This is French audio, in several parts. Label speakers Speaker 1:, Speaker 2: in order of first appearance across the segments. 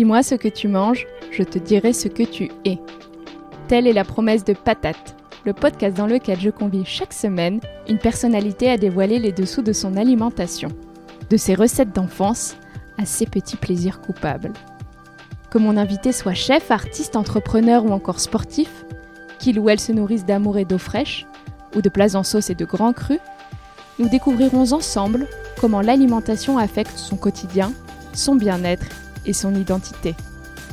Speaker 1: Dis-moi ce que tu manges, je te dirai ce que tu es. Telle est la promesse de Patate, le podcast dans lequel je convie chaque semaine une personnalité à dévoiler les dessous de son alimentation, de ses recettes d'enfance à ses petits plaisirs coupables. Que mon invité soit chef, artiste, entrepreneur ou encore sportif, qu'il ou elle se nourrisse d'amour et d'eau fraîche, ou de plats en sauce et de grands crus, nous découvrirons ensemble comment l'alimentation affecte son quotidien, son bien-être et son identité.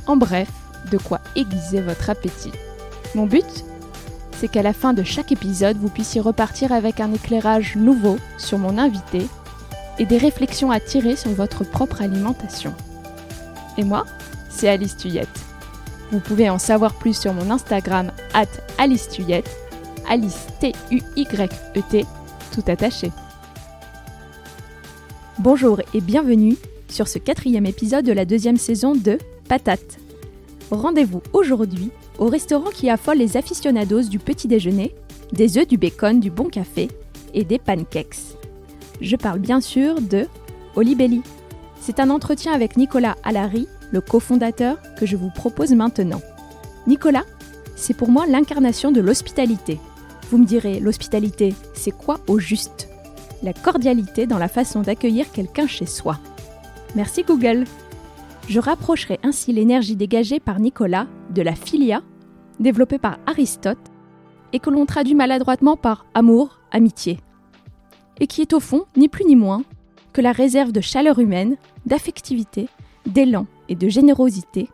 Speaker 1: En bref, de quoi aiguiser votre appétit. Mon but C'est qu'à la fin de chaque épisode, vous puissiez repartir avec un éclairage nouveau sur mon invité et des réflexions à tirer sur votre propre alimentation. Et moi, c'est Alice Tuyette. Vous pouvez en savoir plus sur mon Instagram, at Alice Tuyette, Alice T-U-Y-E-T, tout attaché. Bonjour et bienvenue sur ce quatrième épisode de la deuxième saison de Patate. Rendez-vous aujourd'hui au restaurant qui affole les aficionados du petit déjeuner, des œufs, du bacon, du bon café et des pancakes. Je parle bien sûr de Olibelli. C'est un entretien avec Nicolas Alary, le cofondateur, que je vous propose maintenant. Nicolas, c'est pour moi l'incarnation de l'hospitalité. Vous me direz, l'hospitalité, c'est quoi au juste? La cordialité dans la façon d'accueillir quelqu'un chez soi. Merci Google. Je rapprocherai ainsi l'énergie dégagée par Nicolas de la philia, développée par Aristote, et que l'on traduit maladroitement par amour, amitié, et qui est au fond ni plus ni moins que la réserve de chaleur humaine, d'affectivité, d'élan et de générosité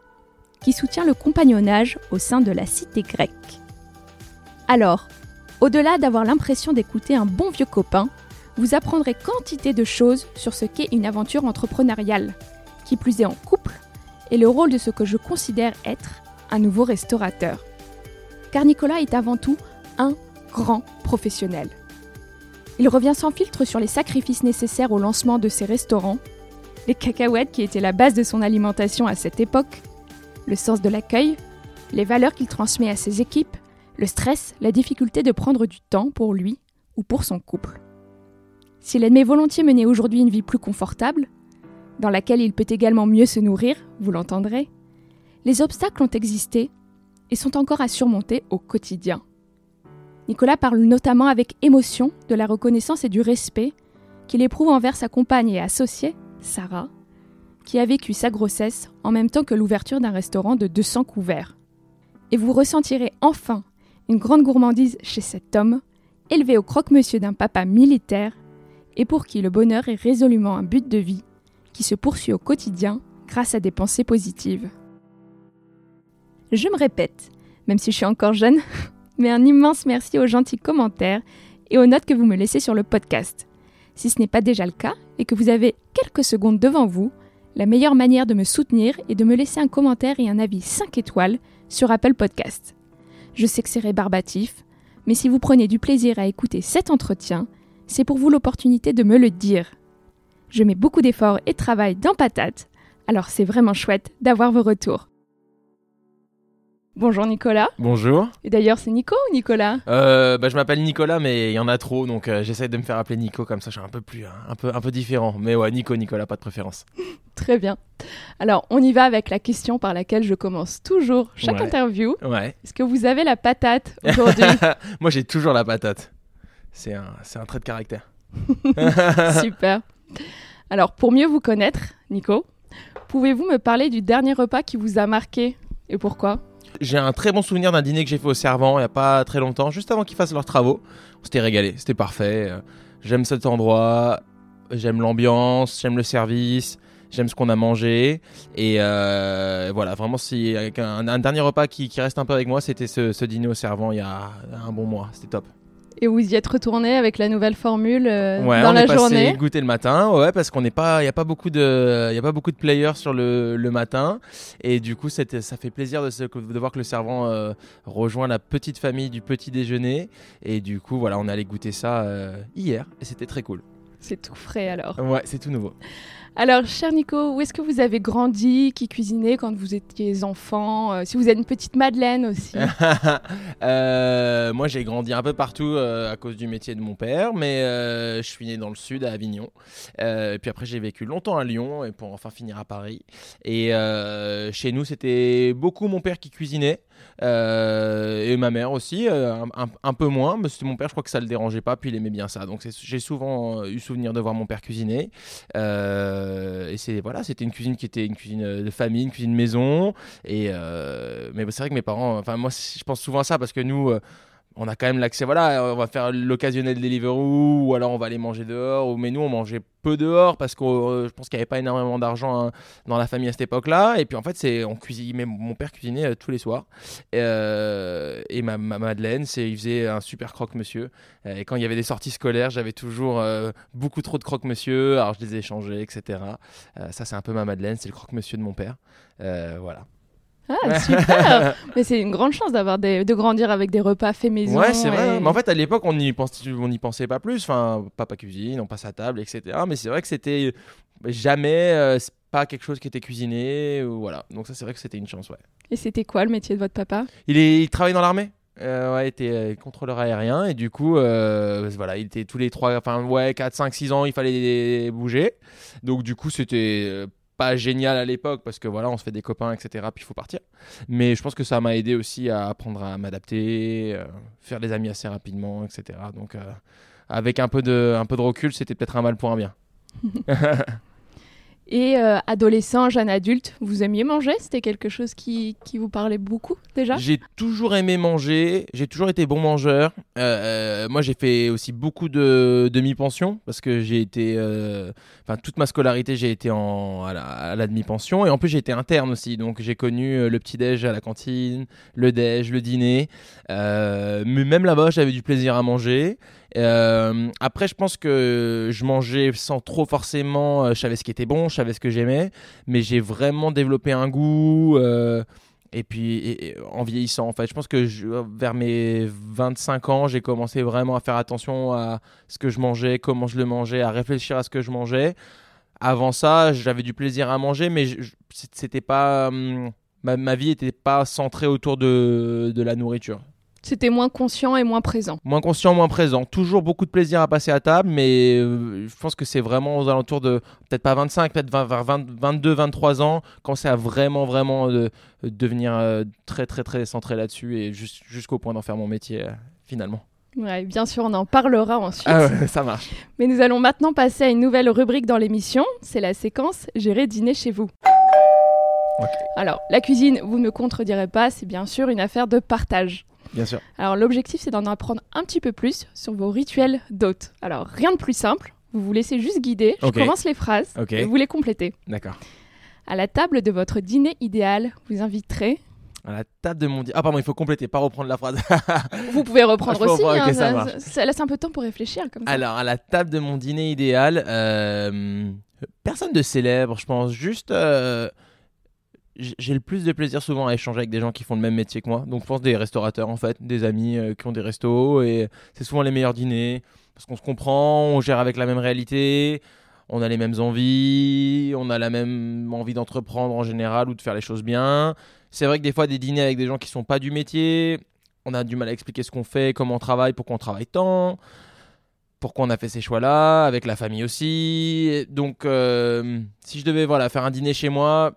Speaker 1: qui soutient le compagnonnage au sein de la cité grecque. Alors, au-delà d'avoir l'impression d'écouter un bon vieux copain, vous apprendrez quantité de choses sur ce qu'est une aventure entrepreneuriale, qui plus est en couple, et le rôle de ce que je considère être un nouveau restaurateur. Car Nicolas est avant tout un grand professionnel. Il revient sans filtre sur les sacrifices nécessaires au lancement de ses restaurants, les cacahuètes qui étaient la base de son alimentation à cette époque, le sens de l'accueil, les valeurs qu'il transmet à ses équipes, le stress, la difficulté de prendre du temps pour lui ou pour son couple. S'il admet volontiers mener aujourd'hui une vie plus confortable, dans laquelle il peut également mieux se nourrir, vous l'entendrez, les obstacles ont existé et sont encore à surmonter au quotidien. Nicolas parle notamment avec émotion de la reconnaissance et du respect qu'il éprouve envers sa compagne et associée, Sarah, qui a vécu sa grossesse en même temps que l'ouverture d'un restaurant de 200 couverts. Et vous ressentirez enfin une grande gourmandise chez cet homme, élevé au croque-monsieur d'un papa militaire et pour qui le bonheur est résolument un but de vie qui se poursuit au quotidien grâce à des pensées positives. Je me répète, même si je suis encore jeune, mais un immense merci aux gentils commentaires et aux notes que vous me laissez sur le podcast. Si ce n'est pas déjà le cas et que vous avez quelques secondes devant vous, la meilleure manière de me soutenir est de me laisser un commentaire et un avis 5 étoiles sur Apple Podcast. Je sais que c'est rébarbatif, mais si vous prenez du plaisir à écouter cet entretien, c'est pour vous l'opportunité de me le dire. Je mets beaucoup d'efforts et de travail dans Patate, alors c'est vraiment chouette d'avoir vos retours. Bonjour Nicolas.
Speaker 2: Bonjour.
Speaker 1: Et d'ailleurs, c'est Nico ou Nicolas?
Speaker 2: Euh, bah, je m'appelle Nicolas, mais il y en a trop, donc euh, j'essaie de me faire appeler Nico, comme ça je suis un peu plus, hein, un peu, un peu différent. Mais ouais, Nico, Nicolas, pas de préférence.
Speaker 1: Très bien. Alors, on y va avec la question par laquelle je commence toujours chaque
Speaker 2: Ouais.
Speaker 1: interview.
Speaker 2: Ouais.
Speaker 1: Est-ce que vous avez la patate aujourd'hui?
Speaker 2: Moi, j'ai toujours la patate. C'est un, c'est un trait de caractère.
Speaker 1: Super. Alors, pour mieux vous connaître, Nico, pouvez-vous me parler du dernier repas qui vous a marqué et pourquoi?
Speaker 2: J'ai un très bon souvenir d'un dîner que j'ai fait au Servant il y a pas très longtemps, juste avant qu'ils fassent leurs travaux. On s'était régalé, c'était parfait. Euh, J'aime cet endroit, j'aime l'ambiance, j'aime le service, j'aime ce qu'on a mangé. Et euh, voilà, vraiment, si avec un, un dernier repas qui, qui reste un peu avec moi, c'était ce, ce dîner au Servant il y a un bon mois. C'était top.
Speaker 1: Et vous y êtes retourné avec la nouvelle formule euh,
Speaker 2: Ouais,
Speaker 1: dans
Speaker 2: on
Speaker 1: la
Speaker 2: est passé
Speaker 1: journée
Speaker 2: goûter le matin, ouais, parce qu'on n'est pas, il y a pas beaucoup de, il y a pas beaucoup de players sur le, le matin, et du coup, ça fait plaisir de, se- de voir que le servant euh, rejoint la petite famille du petit déjeuner, et du coup, voilà, on est allé goûter ça euh, hier, et c'était très cool.
Speaker 1: C'est tout frais alors.
Speaker 2: Ouais, c'est tout nouveau.
Speaker 1: Alors, cher Nico, où est-ce que vous avez grandi Qui cuisinait quand vous étiez enfant Euh, Si vous êtes une petite Madeleine aussi.
Speaker 2: Euh, moi, j'ai grandi un peu partout euh, à cause du métier de mon père, mais je suis né dans le sud, à Avignon. Et puis après, j'ai vécu longtemps à Lyon, et pour enfin finir à Paris. Et chez nous, c'était beaucoup mon père qui cuisinait. Euh, et ma mère aussi, euh, un, peu moins, mais c'était mon père, je crois que ça le dérangeait pas, puis il aimait bien ça. Donc j'ai souvent euh, eu souvenir de voir mon père cuisiner. Et c'est voilà, c'était une cuisine qui était une cuisine de famille, une cuisine maison. Et mais c'est vrai que mes parents, enfin moi, je pense souvent à ça parce que nous. On a quand même l'accès, voilà, on va faire l'occasionnel Deliveroo ou alors on va aller manger dehors. Ou, mais nous, on mangeait peu dehors parce que euh, je pense qu'il n'y avait pas énormément d'argent hein, dans la famille à cette époque-là. Et puis en fait, c'est on cuisine, mon père cuisinait euh, tous les soirs. Et, euh, ma, ma Madeleine, c'est il faisait un super croque-monsieur. Et quand il y avait des sorties scolaires, j'avais toujours beaucoup trop de croque-monsieur. Alors je les ai échangés, etc. Ça, c'est un peu ma Madeleine, c'est le croque-monsieur de mon père. Voilà.
Speaker 1: Ah, super Mais c'est une grande chance d'avoir des- de grandir avec des repas faits maison.
Speaker 2: Ouais, c'est vrai.
Speaker 1: et-
Speaker 2: Mais en fait, à l'époque, on n'y pense, pensait pas plus. Enfin, papa cuisine, on passe à table, etc. Mais c'est vrai que c'était jamais euh, pas quelque chose qui était cuisiné. ou Voilà. Donc ça, c'est vrai que c'était une chance, ouais.
Speaker 1: Et c'était quoi le métier de votre papa?
Speaker 2: Il, est, il travaille dans l'armée. Euh, ouais, il était euh, contrôleur aérien et du coup, euh, voilà, il était tous les 3, enfin, ouais, 4, 5, 6 ans, il fallait bouger. Donc, du coup, c'était pas génial à l'époque parce que voilà, on se fait des copains, etc. Puis il faut partir. Mais je pense que ça m'a aidé aussi à apprendre à m'adapter, euh, faire des amis assez rapidement, etc. Donc, euh, avec un peu de, un peu de recul, c'était peut-être un mal pour un bien.
Speaker 1: Et euh, adolescent, jeune adulte, vous aimiez manger? C'était quelque chose qui, vous parlait beaucoup déjà?
Speaker 2: J'ai toujours aimé manger, j'ai toujours été bon mangeur. Euh, euh, moi, j'ai fait aussi beaucoup de demi-pension parce que j'ai été, enfin toute ma scolarité, j'ai été en, à la, demi-pension et en plus j'ai été interne aussi, donc j'ai connu le petit déj à la cantine, le déj, le dîner. Même là-bas, j'avais du plaisir à manger. Euh, après, je pense que je mangeais sans trop forcément. euh, je savais ce qui était bon, je savais ce que j'aimais, mais j'ai vraiment développé un goût. euh, et puis, en vieillissant, en fait, je pense que vers mes 25 ans, j'ai commencé vraiment à faire attention à ce que je mangeais, comment je le mangeais, à réfléchir à ce que je mangeais. Avant ça, j'avais du plaisir à manger, mais c'était pas. hum, ma, vie n'était pas centrée autour de la nourriture.
Speaker 1: C'était moins conscient et moins présent.
Speaker 2: Moins conscient, moins présent. Toujours beaucoup de plaisir à passer à table, mais euh, je pense que c'est vraiment aux alentours de, peut-être pas 25, peut-être 20, vers 20 22, 23 ans, quand c'est à vraiment, vraiment euh, de, devenir euh, très, très, très centré là-dessus et jus- jusqu'au point d'en faire mon métier, euh, finalement.
Speaker 1: Ouais, bien sûr, on en parlera ensuite.
Speaker 2: Ah ouais, ça marche.
Speaker 1: Mais nous allons maintenant passer à une nouvelle rubrique dans l'émission. C'est la séquence Gérer dîner chez vous.
Speaker 2: Ok.
Speaker 1: Alors, la cuisine, vous ne me contredirez pas, c'est bien sûr une affaire de partage.
Speaker 2: Bien sûr.
Speaker 1: Alors, l'objectif, c'est d'en apprendre un petit peu plus sur vos rituels d'hôtes. Alors, rien de plus simple. Vous vous laissez juste guider. Je commence les phrases et vous les complétez.
Speaker 2: D'accord.
Speaker 1: À la table de votre dîner idéal, vous inviterez.
Speaker 2: À la table de mon dîner. Ah, pardon, il faut compléter, pas reprendre la phrase.
Speaker 1: Vous pouvez reprendre
Speaker 2: Ah,
Speaker 1: aussi.
Speaker 2: reprendre,
Speaker 1: hein,
Speaker 2: ça
Speaker 1: ça,
Speaker 2: marche.
Speaker 1: ça laisse un peu de temps pour réfléchir comme ça.
Speaker 2: Alors, à la table de mon dîner idéal, euh, personne de célèbre, je pense. Juste, euh, j'ai le plus de plaisir souvent à échanger avec des gens qui font le même métier que moi. Donc, je pense des restaurateurs, en fait, des amis euh, qui ont des restos. Et c'est souvent les meilleurs dîners parce qu'on se comprend, on gère avec la même réalité. On a les mêmes envies, on a la même envie d'entreprendre en général ou de faire les choses bien. C'est vrai que des fois, des dîners avec des gens qui sont pas du métier, on a du mal à expliquer ce qu'on fait, comment on travaille, pourquoi on travaille tant pourquoi on a fait ces choix-là, avec la famille aussi. Donc, euh, si je devais voilà, faire un dîner chez moi,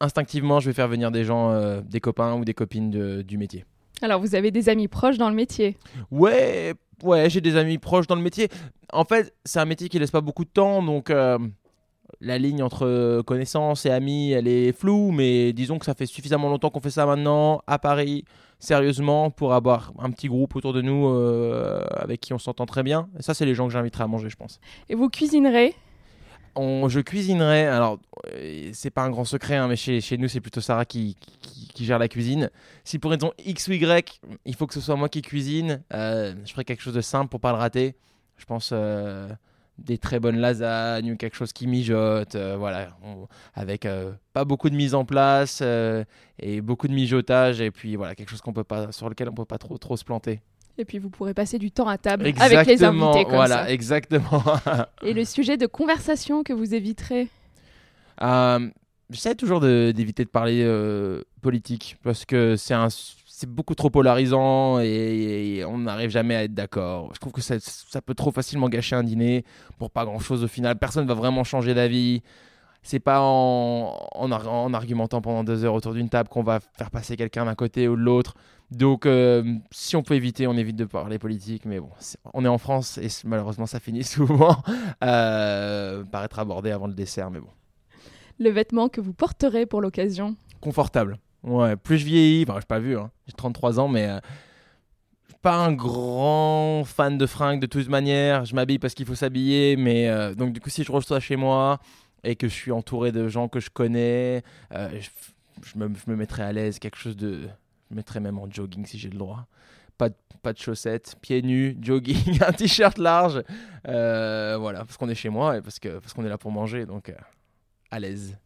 Speaker 2: instinctivement, je vais faire venir des gens, euh, des copains ou des copines de- du métier.
Speaker 1: Alors, vous avez des amis proches dans le métier?
Speaker 2: Ouais, ouais, j'ai des amis proches dans le métier. En fait, c'est un métier qui laisse pas beaucoup de temps, donc euh, la ligne entre connaissances et amis, elle est floue, mais disons que ça fait suffisamment longtemps qu'on fait ça maintenant, à Paris, sérieusement, pour avoir un petit groupe autour de nous euh, avec qui on s'entend très bien. Et ça, c'est les gens que j'inviterai à manger, je pense.
Speaker 1: Et vous cuisinerez?
Speaker 2: On- je cuisinerai, alors euh, c'est pas un grand secret, hein, mais chez, chez nous c'est plutôt Sarah qui, qui- gère la cuisine. Si pour raison X ou Y, il faut que ce soit moi qui cuisine, euh, je ferai quelque chose de simple pour pas le rater. Je pense euh, des très bonnes lasagnes ou quelque chose qui mijote, voilà, avec pas beaucoup de mise en place et beaucoup de mijotage et puis voilà quelque chose qu'on peut pas, sur lequel on peut pas trop trop se planter.
Speaker 1: Et puis vous pourrez passer du temps à table avec les invités comme
Speaker 2: voilà, exactement.
Speaker 1: Et le sujet de conversation que vous éviterez
Speaker 2: euh, J'essaie toujours d'éviter de, parler euh, politique parce que c'est un c'est beaucoup trop polarisant et, on n'arrive jamais à être d'accord. Je trouve que ça, ça, peut trop facilement gâcher un dîner pour pas grand chose au final. Personne ne va vraiment changer d'avis. C'est pas en, en, argumentant pendant deux heures autour d'une table qu'on va faire passer quelqu'un d'un côté ou de l'autre. Donc, euh, si on peut éviter, on évite de parler politique. Mais bon, on est en France et malheureusement, ça finit souvent euh, par être abordé avant le dessert. Mais bon.
Speaker 1: Le vêtement que vous porterez pour l'occasion
Speaker 2: Confortable. Ouais, plus je vieillis, enfin, je pas vu, hein. j'ai 33 ans, mais euh, pas un grand fan de fringues de toute manière. Je m'habille parce qu'il faut s'habiller, mais donc du coup, si je reçois chez moi, et que je suis entouré de gens que je connais, euh, je, me, je, me, mettrais à l'aise, quelque chose de... Je me mettrais même en jogging si j'ai le droit. Pas de, pas de chaussettes, pieds nus, jogging, un t-shirt large. Euh, voilà, parce qu'on est chez moi et parce qu'on parce qu'on est là pour manger, donc euh, à l'aise.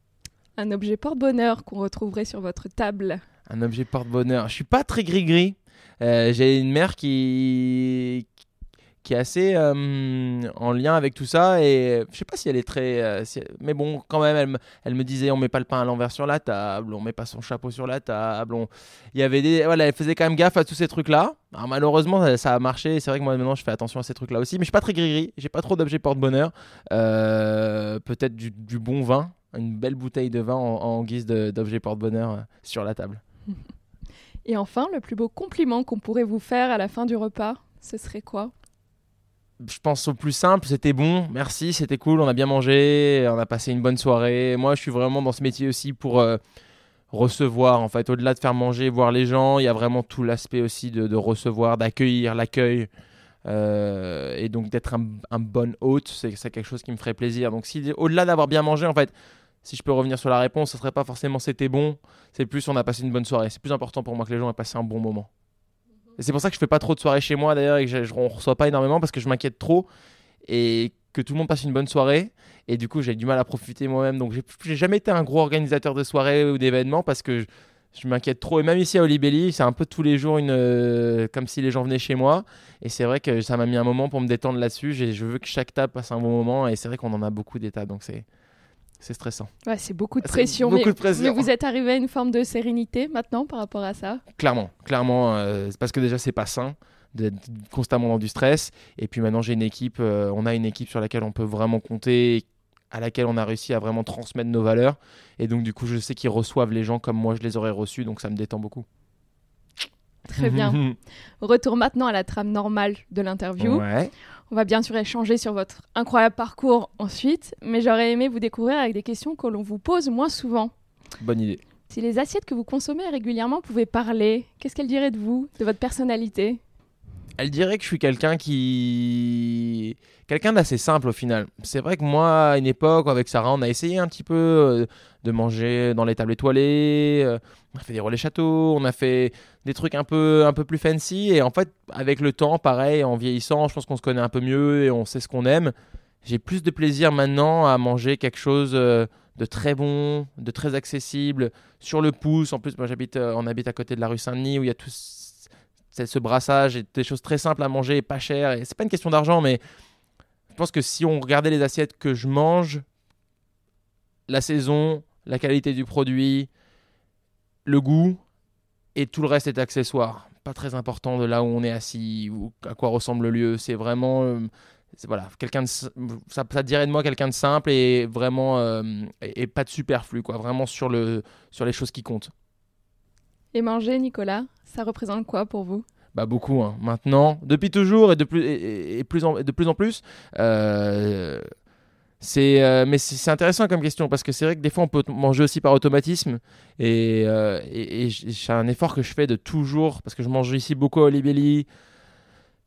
Speaker 1: Un objet porte-bonheur qu'on retrouverait sur votre table.
Speaker 2: Un objet porte-bonheur. Je suis pas très gris-gris. j'ai une mère qui, qui est assez euh, en lien avec tout ça et je sais pas si elle est très euh, mais bon quand même elle me, disait on met pas le pain à l'envers sur la table on met pas son chapeau sur la table il y avait des voilà elle faisait quand même gaffe à tous ces trucs là Alors, malheureusement ça, a marché c'est vrai que moi maintenant je fais attention à ces trucs là aussi mais je suis pas très gris gris j'ai pas trop d'objets porte-bonheur. Euh, peut-être du, bon vin une belle bouteille de vin en, guise d'objet porte-bonheur sur la table.
Speaker 1: Et enfin le plus beau compliment qu'on pourrait vous faire à la fin du repas ce serait quoi?
Speaker 2: Je pense au plus simple, c'était bon, merci, c'était cool, on a bien mangé, on a passé une bonne soirée. Moi, je suis vraiment dans ce métier aussi pour euh, recevoir, en fait, au-delà de faire manger, voir les gens, il y a vraiment tout l'aspect aussi de, recevoir, d'accueillir, l'accueil. Euh, et donc d'être un, bon hôte, c'est quelque chose qui me ferait plaisir. Donc au-delà d'avoir bien mangé, en fait, si je peux revenir sur la réponse, ce serait pas forcément c'était bon, c'est plus on a passé une bonne soirée. C'est plus important pour moi que les gens aient passé un bon moment c'est pour ça que je fais pas trop de soirées chez moi d'ailleurs et que je, je reçois pas énormément parce que je m'inquiète trop et que tout le monde passe une bonne soirée. Et du coup, j'ai du mal à profiter moi-même. Donc, j'ai jamais été un gros organisateur de soirées ou d'événements parce que je, m'inquiète trop. Et même ici à Olibelli, c'est un peu tous les jours une, euh, comme si les gens venaient chez moi. Et c'est vrai que ça m'a mis un moment pour me détendre là-dessus. Je veux que chaque table passe un bon moment. Et c'est vrai qu'on en a beaucoup d'états. Donc, c'est c'est stressant.
Speaker 1: Ouais, c'est beaucoup de pression.
Speaker 2: Beaucoup mais, de pression.
Speaker 1: mais, vous êtes arrivé à une forme de sérénité maintenant par rapport à ça?
Speaker 2: Clairement, clairement. Euh, parce que déjà, c'est pas sain d'être constamment dans du stress. Et puis maintenant, j'ai une équipe. Euh, on a une équipe sur laquelle on peut vraiment compter, à laquelle on a réussi à vraiment transmettre nos valeurs. Et donc, du coup, je sais qu'ils reçoivent les gens comme moi je les aurais reçus. Donc, ça me détend beaucoup.
Speaker 1: Très bien. Retour maintenant à la trame normale de l'interview.
Speaker 2: Ouais.
Speaker 1: On va bien sûr échanger sur votre incroyable parcours ensuite, mais j'aurais aimé vous découvrir avec des questions que l'on vous pose moins souvent.
Speaker 2: Bonne idée.
Speaker 1: Si les assiettes que vous consommez régulièrement pouvaient parler, qu'est-ce qu'elles diraient de vous, de votre personnalité?
Speaker 2: Elle dirait que je suis quelqu'un qui quelqu'un d'assez simple au final. C'est vrai que moi, à une époque, avec Sarah, on a essayé un petit peu euh, de manger dans les tables étoilées. Euh, on a fait des relais châteaux, on a fait des trucs un peu, un peu plus fancy. Et en fait, avec le temps, pareil, en vieillissant, je pense qu'on se connaît un peu mieux et on sait ce qu'on aime. J'ai plus de plaisir maintenant à manger quelque chose euh, de très bon, de très accessible, sur le pouce. En plus, moi, j'habite, on habite à côté de la rue Saint-Denis où il y a tout ce brassage et des choses très simples à manger et pas chères. Et c'est pas une question d'argent, mais je pense que si on regardait les assiettes que je mange, la saison, la qualité du produit, le goût et tout le reste est accessoire. Pas très important de là où on est assis ou à quoi ressemble le lieu. C'est vraiment. Euh, voilà, quelqu'un ça, ça, dirait de moi quelqu'un de simple et vraiment. Euh, et, pas de superflu, quoi. Vraiment sur, le, sur les choses qui comptent.
Speaker 1: Et manger, Nicolas, ça représente quoi pour vous?
Speaker 2: Bah beaucoup hein. maintenant depuis toujours et de plus en, de plus en plus euh, c'est euh, mais c'est intéressant comme question parce que c'est vrai que des fois on peut manger aussi par automatisme et, euh, c'est un effort que je fais de toujours parce que je mange ici beaucoup à Olibelli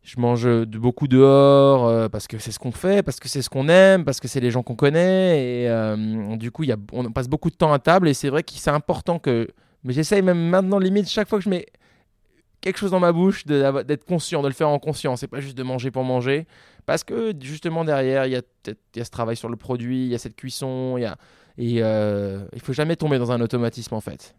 Speaker 2: je mange beaucoup dehors parce que c'est ce qu'on fait parce que c'est ce qu'on aime parce que c'est les gens qu'on connaît et du coup on passe beaucoup de temps à table et c'est vrai que c'est important que mais j'essaye même maintenant limite chaque fois que je mets quelque chose dans ma bouche, d'être conscient, de le faire en conscience, et pas juste de manger pour manger. Parce que justement derrière, il y, a, ce travail sur le produit, il y a cette cuisson, y a, et euh, il faut jamais tomber dans un automatisme en fait.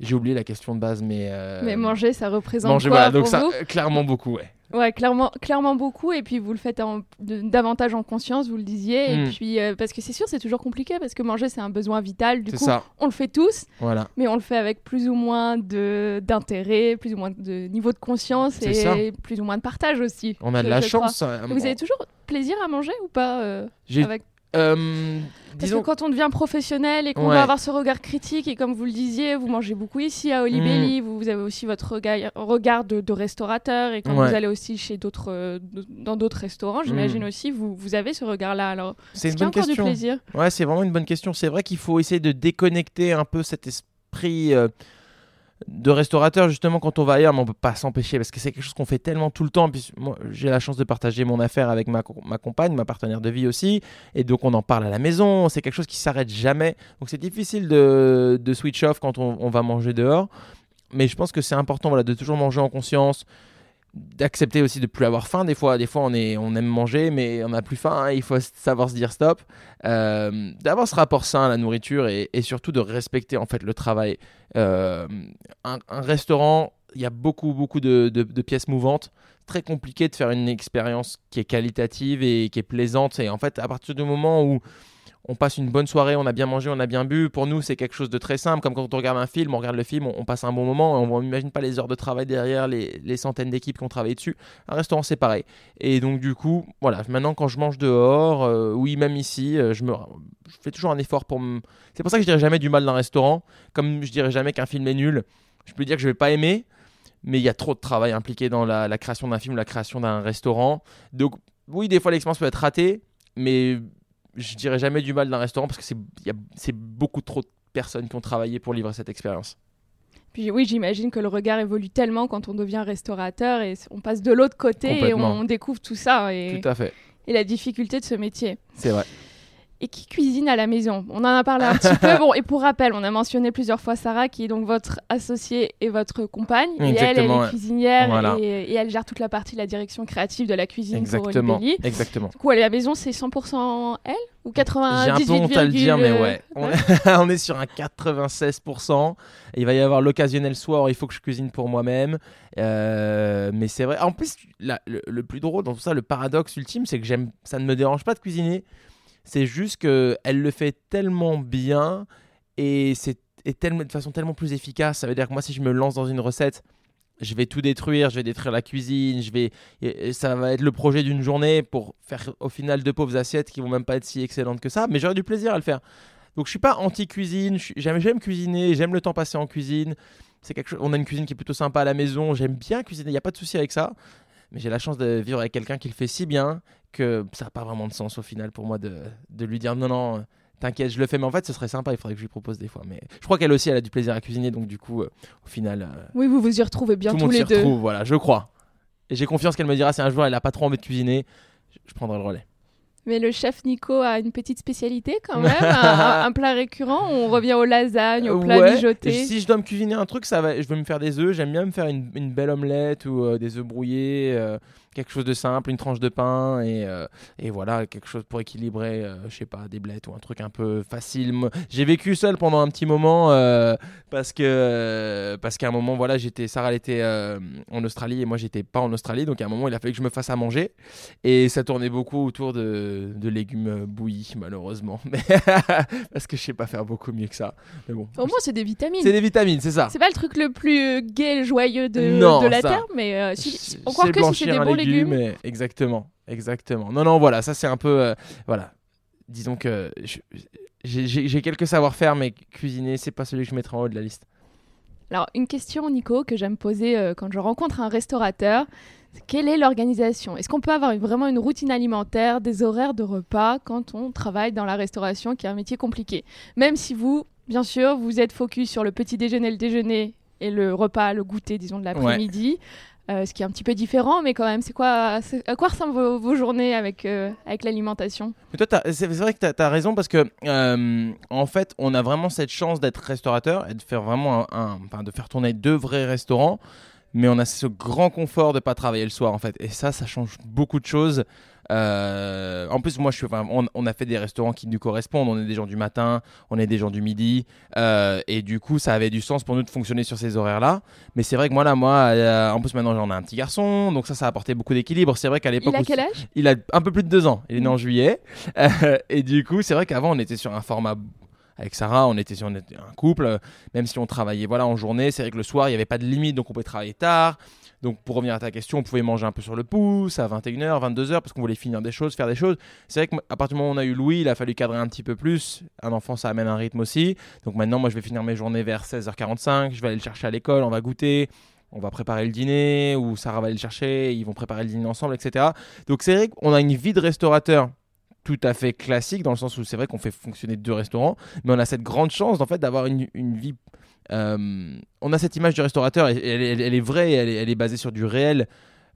Speaker 2: J'ai oublié la question de base, mais. Euh,
Speaker 1: mais manger, ça reprend manger, quoi voilà, donc ça,
Speaker 2: Clairement beaucoup, ouais.
Speaker 1: Ouais, clairement, clairement beaucoup. Et puis vous le faites en- de- davantage en conscience, vous le disiez.
Speaker 2: Mm.
Speaker 1: Et puis euh, parce que c'est sûr, c'est toujours compliqué parce que manger c'est un besoin vital. Du coup,
Speaker 2: ça.
Speaker 1: on le fait tous,
Speaker 2: Voilà.
Speaker 1: mais on le fait avec plus ou moins de d'intérêt, plus ou moins de niveau de conscience et
Speaker 2: ça.
Speaker 1: plus ou moins de partage aussi.
Speaker 2: On a de la chance.
Speaker 1: Et Vous avez toujours plaisir à manger ou pas euh, avec...
Speaker 2: euh,
Speaker 1: Parce
Speaker 2: disons,
Speaker 1: que quand on devient professionnel et qu'on
Speaker 2: Ouais.
Speaker 1: va avoir ce regard critique, et comme vous le disiez, vous mangez beaucoup ici à Olibelli,
Speaker 2: Mm.
Speaker 1: vous, vous avez aussi votre regard, regard de, de restaurateur, et quand
Speaker 2: Ouais.
Speaker 1: vous allez aussi chez d'autres, euh, dans d'autres restaurants, j'imagine
Speaker 2: Mm.
Speaker 1: aussi, vous, vous avez ce regard-là. Alors,
Speaker 2: c'est une bonne question.
Speaker 1: du plaisir
Speaker 2: Ouais, c'est vraiment une bonne question. C'est vrai qu'il faut essayer de déconnecter un peu cet esprit euh, de restaurateur justement quand on va ailleurs, mais on peut pas s'empêcher parce que c'est quelque chose qu'on fait tellement tout le temps. Puis moi, j'ai la chance de partager mon affaire avec ma, ma compagne, ma partenaire de vie aussi, et donc on en parle à la maison. C'est quelque chose qui s'arrête jamais. Donc c'est difficile de, de switch off quand on, on va manger dehors. Mais je pense que c'est important voilà, de toujours manger en conscience, d'accepter aussi de plus avoir faim. Des fois des fois on est on aime manger mais on n'a plus faim hein, il faut savoir se dire stop. Euh, d'avoir ce rapport sain à la nourriture et, surtout de respecter en fait le travail. Euh, un, un restaurant il y a beaucoup beaucoup de, de- de pièces mouvantes. Très compliqué de faire une expérience qui est qualitative et qui est plaisante. Et en fait à partir du moment où on passe une bonne soirée, on a bien mangé, on a bien bu. Pour nous, c'est quelque chose de très simple. Comme quand on regarde un film, on regarde le film, on, passe un bon moment. On n'imagine pas les heures de travail derrière, les, centaines d'équipes qui ont travaillé dessus. Un restaurant, c'est pareil. Et donc, du coup, voilà. Maintenant, quand je mange dehors, euh, oui, même ici, euh, je, fais toujours un effort pour me. C'est pour ça que je dirais jamais du mal d'un restaurant. Comme je dirais jamais qu'un film est nul. Je peux dire que je vais pas aimer, mais il y a trop de travail impliqué dans la, la création d'un film, la création d'un restaurant. Donc, oui, des fois, l'expérience peut être ratée, mais je dirais jamais du mal d'un restaurant parce que c'est beaucoup trop de personnes qui ont travaillé pour livrer cette expérience.
Speaker 1: Puis oui, j'imagine que le regard évolue tellement quand on devient restaurateur et on passe de l'autre côté et
Speaker 2: Complètement.
Speaker 1: on découvre tout ça et,
Speaker 2: Tout à fait,
Speaker 1: et la difficulté de ce métier.
Speaker 2: c'est vrai.
Speaker 1: Et qui cuisine à la maison On en a parlé un petit peu. Bon, et pour rappel, on a mentionné plusieurs fois Sarah, qui est donc votre associée et votre compagne. Et elle, elle
Speaker 2: Exactement,
Speaker 1: est
Speaker 2: ouais.
Speaker 1: cuisinière
Speaker 2: Voilà.
Speaker 1: et, et elle gère toute la partie de la direction créative de la cuisine
Speaker 2: Exactement,
Speaker 1: pour
Speaker 2: exactement.
Speaker 1: Du coup, à la maison, c'est 100% elle Ou 98
Speaker 2: J'ai un peu honte à le dire, mais ouais. On, on est sur un 96%. Il va y avoir l'occasionnel soir, il faut que je cuisine pour moi-même. Euh, mais c'est vrai. En plus, la- le, le plus drôle dans tout ça, le paradoxe ultime, c'est que j'aime, ça ne me dérange pas de cuisiner. C'est juste que elle le fait tellement bien et c'est de façon tellement plus efficace. Ça veut dire que moi, si je me lance dans une recette, je vais tout détruire, je vais détruire la cuisine, je vais, ça va être le projet d'une journée pour faire au final deux pauvres assiettes qui vont même pas être si excellentes que ça, mais j'aurai du plaisir à le faire. Donc je suis pas anti-cuisine, j'aime cuisiner, j'aime le temps passé en cuisine. C'est quelque chose, on a une cuisine qui est plutôt sympa à la maison, j'aime bien cuisiner, il n'y a pas de souci avec ça. Mais j'ai la chance de vivre avec quelqu'un qui le fait si bien que ça n'a pas vraiment de sens au final pour moi de, de lui dire non, non, t'inquiète, je le fais. Mais en fait, ce serait sympa, il faudrait que je lui propose des fois. Mais je crois qu'elle aussi, elle a du plaisir à cuisiner, donc du coup, euh, au final, euh,
Speaker 1: Oui, vous vous y retrouvez bien
Speaker 2: tout le
Speaker 1: tous
Speaker 2: monde s'y
Speaker 1: les deux.
Speaker 2: retrouve, voilà, je crois. Et j'ai confiance qu'elle me dira si un jour elle a pas trop envie de cuisiner, je prendrai le relais.
Speaker 1: Mais le chef Nico a une petite spécialité quand même, un, un plat récurrent. On revient aux lasagnes, aux plats
Speaker 2: Ouais,
Speaker 1: mijotés.
Speaker 2: Si je dois me cuisiner un truc, ça va, je veux me faire des œufs. J'aime bien me faire une, une belle omelette ou euh, des œufs brouillés, euh, quelque chose de simple, une tranche de pain et, euh, et voilà, quelque chose pour équilibrer, euh, je sais pas, des blettes ou un truc un peu facile. J'ai vécu seul pendant un petit moment euh, parce que parce qu'à un moment, voilà, j'étais, Sarah elle était en Australie et moi j'étais pas en Australie, donc à un moment il a fallu que je me fasse à manger et ça tournait beaucoup autour de, de légumes bouillis malheureusement, parce que je sais pas faire beaucoup mieux que ça. Mais bon,
Speaker 1: Au moins, c'est des vitamines.
Speaker 2: c'est des vitamines, c'est ça.
Speaker 1: C'est pas le truc le plus gai joyeux de,
Speaker 2: Non,
Speaker 1: de la
Speaker 2: ça.
Speaker 1: terre, mais si, encore
Speaker 2: c'est
Speaker 1: que si c'est des bons légumes.
Speaker 2: et- Exactement, exactement. Non, non, voilà, ça c'est un peu, euh, voilà. Disons que j'ai- quelques savoir-faire, mais cuisiner, c'est pas celui que je mettrai en haut de la liste.
Speaker 1: Alors, une question, Nico, que j'aime poser euh, quand je rencontre un restaurateur. Quelle est l'organisation? Est-ce qu'on peut avoir une- vraiment une routine alimentaire, des horaires de repas quand on travaille dans la restauration, qui est un métier compliqué? Même si vous, bien sûr, vous êtes focus sur le petit déjeuner, le déjeuner et le repas, le goûter, disons, de l'après-midi. Euh, ce qui est un petit peu différent, mais quand même, c'est quoi, à quoi ressemblent vos, journées avec, euh, avec l'alimentation?
Speaker 2: C'est vrai que tu as, raison parce que, euh, en fait, on a vraiment cette chance d'être restaurateur et de faire vraiment de faire tourner deux vrais restaurants. Mais on a ce grand confort de pas travailler le soir, en fait. Et ça, ça change beaucoup de choses. Euh, en plus, moi, je suis, enfin, on, on a fait des restaurants qui nous correspondent. On est des gens du matin, on est des gens du midi, euh, et du coup, ça avait du sens pour nous de fonctionner sur ces horaires-là. Mais c'est vrai que moi, là, moi, euh, en plus maintenant, j'en ai un petit garçon, donc ça, ça a apporté beaucoup d'équilibre. C'est vrai qu'à l'époque,
Speaker 1: Il a quel âge?
Speaker 2: il a un peu plus de deux ans. Il est né en juillet, Euh, et du coup, c'est vrai qu'avant, on était sur un format avec Sarah, on était sur on était un couple, même si on travaillait voilà en journée, c'est vrai que le soir, il n'y avait pas de limite, donc on pouvait travailler tard. Donc pour revenir à ta question, on pouvait manger un peu sur le pouce à 21h, 22h parce qu'on voulait finir des choses, faire des choses. C'est vrai qu'à partir du moment où on a eu Louis, il a fallu cadrer un petit peu plus. Un enfant, ça amène un rythme aussi. Donc maintenant, moi, je vais finir mes journées vers 16h45, je vais aller le chercher à l'école, on va goûter. On va préparer le dîner, ou Sarah va aller le chercher, ils vont préparer le dîner ensemble, etc. Donc c'est vrai qu'on a une vie de restaurateur tout à fait classique, dans le sens où c'est vrai qu'on fait fonctionner deux restaurants, mais on a cette grande chance en fait d'avoir une, une vie. euh, on a cette image du restaurateur, et elle, est vraie, elle est, basée sur du réel.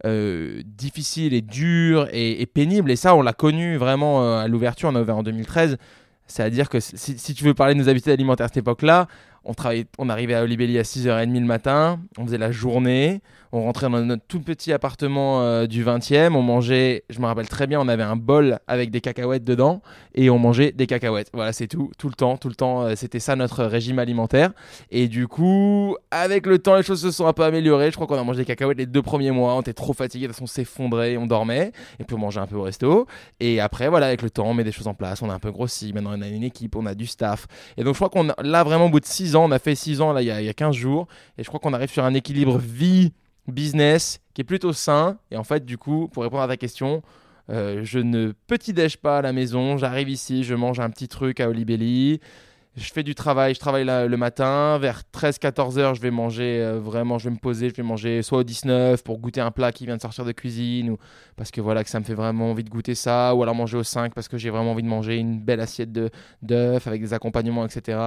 Speaker 2: euh, difficile et dur et, pénible et ça on l'a connu vraiment euh, à l'ouverture on a ouvert en 2013 c'est à dire que si, tu veux parler de nos habitudes alimentaires à cette époque là on, on arrivait à Olibelli à 6h30 le matin on faisait la journée on rentrait dans notre tout petit appartement euh, du 20e, on mangeait, je me rappelle très bien, on avait un bol avec des cacahuètes dedans et on mangeait des cacahuètes. Voilà, c'est tout, tout le temps, tout le temps, euh, c'était ça notre régime alimentaire. Et du coup, avec le temps, les choses se sont un peu améliorées. Je crois qu'on a mangé des cacahuètes les deux premiers mois, on était trop fatigué, de toute façon, on s'effondrait, on dormait et puis on mangeait un peu au resto. Et après, voilà, avec le temps, on met des choses en place, on a un peu grossi, maintenant on a une équipe, on a du staff. Et donc, je crois qu'on a, là, vraiment, au bout de 6 ans, on a fait 6 ans, là, il y a, il y a 15 jours, et je crois qu'on arrive sur un équilibre vie business qui est plutôt sain. Et en fait, du coup, pour répondre à ta question, euh, je ne petit-déj pas à la maison. J'arrive ici, je mange un petit truc à Olibelli. Je fais du travail, je travaille le matin. Vers 13-14 heures, je vais manger euh, vraiment, je vais me poser, je vais manger soit au 19 pour goûter un plat qui vient de sortir de cuisine ou parce que voilà que ça me fait vraiment envie de goûter ça ou alors manger au 5 parce que j'ai vraiment envie de manger une belle assiette de d'œufs avec des accompagnements, etc.